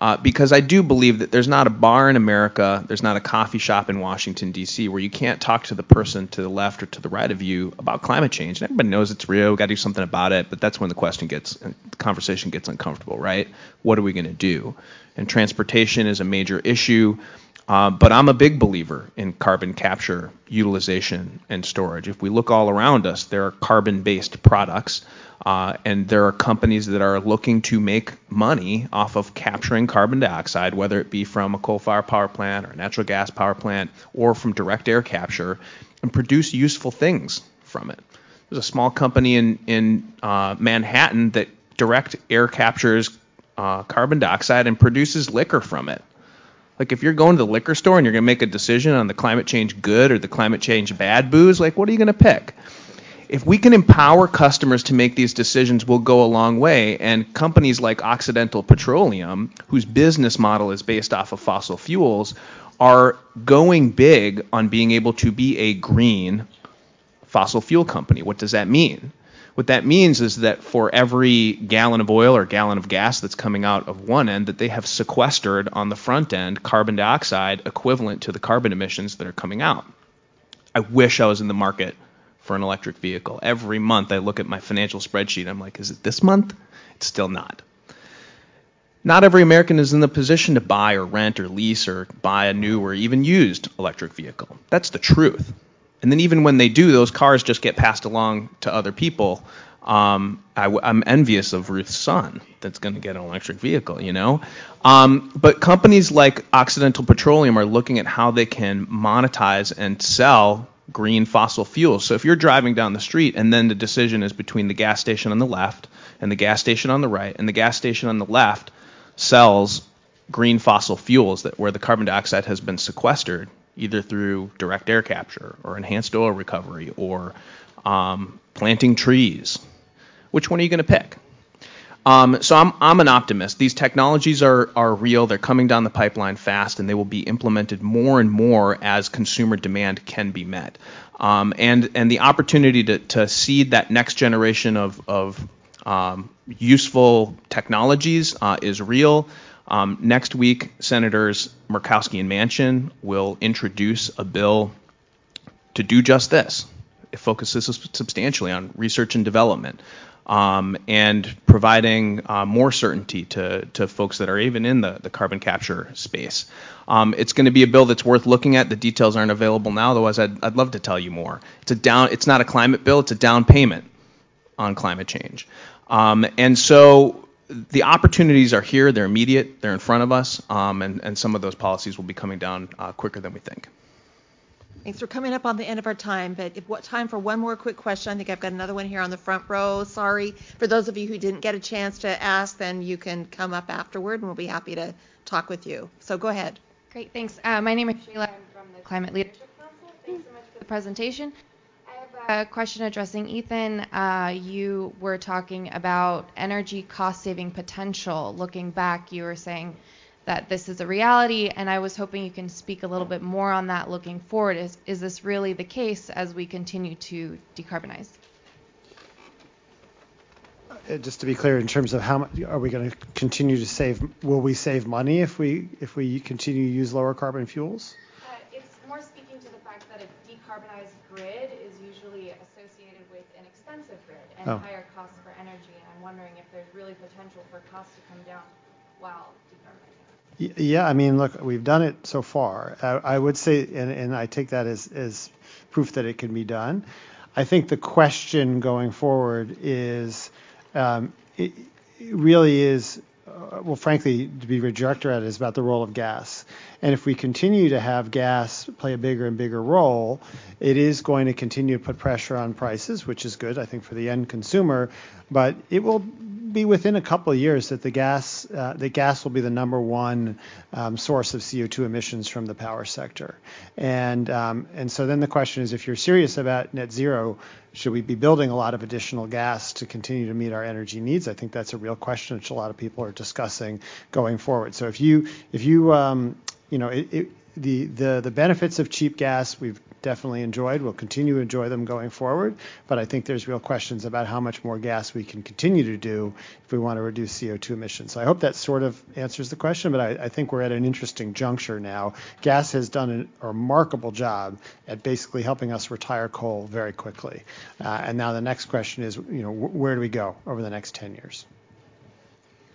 Uh, because I do believe that there's not a bar in America, there's not a coffee shop in Washington D.C. where you can't talk to the person to the left or to the right of you about climate change. And everybody knows it's real. Got to do something about it. But that's when the question gets, the conversation gets uncomfortable, right? What are we going to do? And transportation is a major issue. Uh, but I'm a big believer in carbon capture, utilization, and storage. If we look all around us, there are carbon-based products uh, and there are companies that are looking to make money off of capturing carbon dioxide, whether it be from a coal-fired power plant or a natural gas power plant or from direct air capture, and produce useful things from it. There's a small company in in uh, Manhattan that direct air captures uh, carbon dioxide and produces liquor from it. Like if you're going to the liquor store and you're going to make a decision on the climate change good or the climate change bad booze, like what are you going to pick? If we can empower customers to make these decisions, we'll go a long way. And companies like Occidental Petroleum, whose business model is based off of fossil fuels, are going big on being able to be a green fossil fuel company. What does that mean? What that means is that for every gallon of oil or gallon of gas that's coming out of one end, that they have sequestered on the front end carbon dioxide equivalent to the carbon emissions that are coming out. I wish I was in the market for an electric vehicle. Every month I look at my financial spreadsheet. I'm like, is it this month? It's still not. Not every American is in the position to buy or rent or lease or buy a new or even used electric vehicle. That's the truth. And then even when they do, those cars just get passed along to other people Um, I, am envious of Ruth's son that's going to get an electric vehicle, you know. Um, but companies like Occidental Petroleum are looking at how they can monetize and sell green fossil fuels. So if you're driving down the street and then the decision is between the gas station on the left and the gas station on the right, and the gas station on the left sells green fossil fuels that where the carbon dioxide has been sequestered either through direct air capture or enhanced oil recovery or um, planting trees. Which one are you going to pick? Um, so I'm, I'm an optimist. These technologies are, are real. They're coming down the pipeline fast, and they will be implemented more and more as consumer demand can be met. Um, and and the opportunity to, to seed that next generation of, of um, useful technologies uh, is real. Um, next week, Senators Murkowski and Manchin will introduce a bill to do just this. It focuses substantially on research and development um, and providing uh, more certainty to, to folks that are even in the, the carbon capture space. Um, it's going to be a bill that's worth looking at. The details aren't available now, otherwise I'd, I'd love to tell you more. It's a down. It's not a climate bill. It's a down payment on climate change. Um, and so the opportunities are here. They're immediate. They're in front of us, um, and, and some of those policies will be coming down uh, quicker than we think. Thanks. We're coming up on the end of our time, but if what time for one more quick question? I think I've got another one here on the front row. Sorry for those of you who didn't get a chance to ask. Then you can come up afterward, and we'll be happy to talk with you. So go ahead. Great. Thanks. Uh, my name is Sheila. I'm from the Climate Leadership Council. Thanks so much for the presentation. I have a question addressing Ethan. Uh, you were talking about energy cost saving potential. Looking back, you were saying that this is a reality, and I was hoping you can speak a little bit more on that looking forward. Is, is this really the case as we continue to decarbonize? Uh, just to be clear, in terms of how much are we going to continue to save? Will we save money if we if we continue to use lower carbon fuels? Uh, it's more speaking to the fact that a decarbonized grid is usually associated with an expensive grid and oh. higher costs for energy. And I'm wondering if there's really potential for costs to come down while decarbonizing. Yeah, I mean, look, we've done it so far. I, I would say, and, and I take that as, as proof that it can be done. I think the question going forward is, um, it, it really is, uh, well, frankly, to be rejected at is about the role of gas. And if we continue to have gas play a bigger and bigger role, it is going to continue to put pressure on prices, which is good, I think, for the end consumer. But it will be within a couple of years that the gas uh, gas will be the number one um, source of CO2 emissions from the power sector. And um, and so then the question is, if you're serious about net zero, should we be building a lot of additional gas to continue to meet our energy needs? I think that's a real question which a lot of people are discussing going forward. So if you if you um, you know it, it, the the the benefits of cheap gas we've definitely enjoyed. We'll continue to enjoy them going forward, but I think there's real questions about how much more gas we can continue to do if we want to reduce CO2 emissions. So I hope that sort of answers the question, but I, I think we're at an interesting juncture now. Gas has done a remarkable job at basically helping us retire coal very quickly, uh, and now the next question is, you know, where do we go over the next 10 years?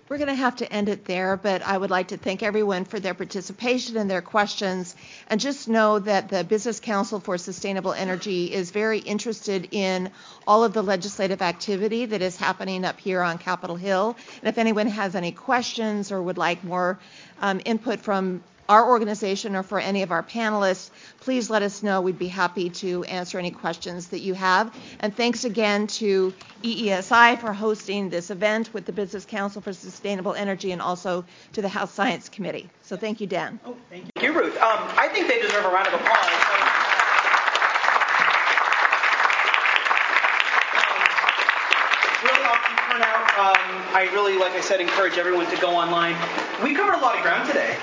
We're going to have to end it there, but I would like to thank everyone for their participation and their questions. And just know that the Business Council for Sustainable Energy is very interested in all of the legislative activity that is happening up here on Capitol Hill. And if anyone has any questions or would like more um, input from our organization or for any of our panelists, please let us know. We'd be happy to answer any questions that you have. And thanks again to EESI for hosting this event with the Business Council for Sustainable Energy and also to the House Science Committee. So thank you, Dan. Oh, thank you, Ruth. Um, I think they deserve a round of applause. turnout. Um, I really, like I said, encourage everyone to go online. We covered a lot of ground today.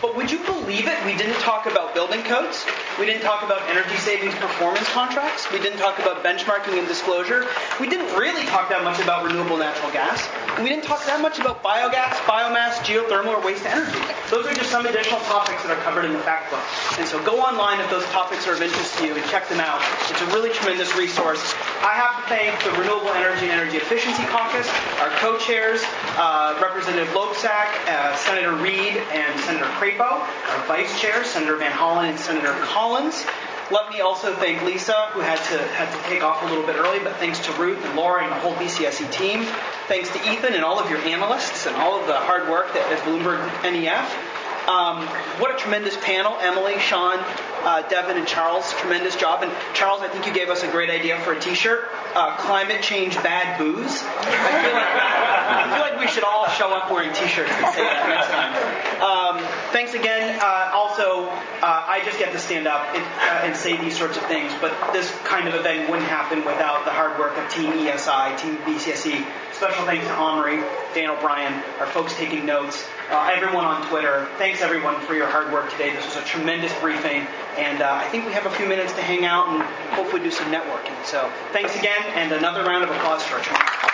But would you believe it? We didn't talk about building codes. We didn't talk about energy savings performance contracts. We didn't talk about benchmarking and disclosure. We didn't really talk that much about renewable natural gas. We didn't talk that much about biogas, biomass, geothermal, or waste energy. Those are just some additional topics that are covered in the Factbook. And so go online if those topics are of interest to you and check them out. It's a really tremendous resource. I have to thank the Renewable Energy and Energy Efficiency Caucus, our co-chairs, uh, Representative Loebsack, uh, Senator Reed, and Senator Crapo, our vice chair, Senator Van Hollen and Senator Collins. Let me also thank Lisa, who had to had to take off a little bit early, but thanks to Ruth and Laura and the whole BCSE team. Thanks to Ethan and all of your analysts and all of the hard work that at Bloomberg NEF. Um, what a tremendous panel. Emily, Sean, uh, Devin, and Charles. Tremendous job. And Charles, I think you gave us a great idea for a t shirt uh, Climate Change Bad Booze. I feel, like, I feel like we should all show up wearing t shirts and say that next time. Um, thanks again. Uh, also, uh, I just get to stand up and, uh, and say these sorts of things, but this kind of event wouldn't happen without the hard work of Team EESI, Team BCSE. Special thanks to Omri, Dan O'Brien, our folks taking notes uh, everyone on Twitter. Thanks everyone for your hard work today. This was a tremendous briefing, and uh, I think we have a few minutes to hang out and hopefully do some networking. So thanks again, and another round of applause for training.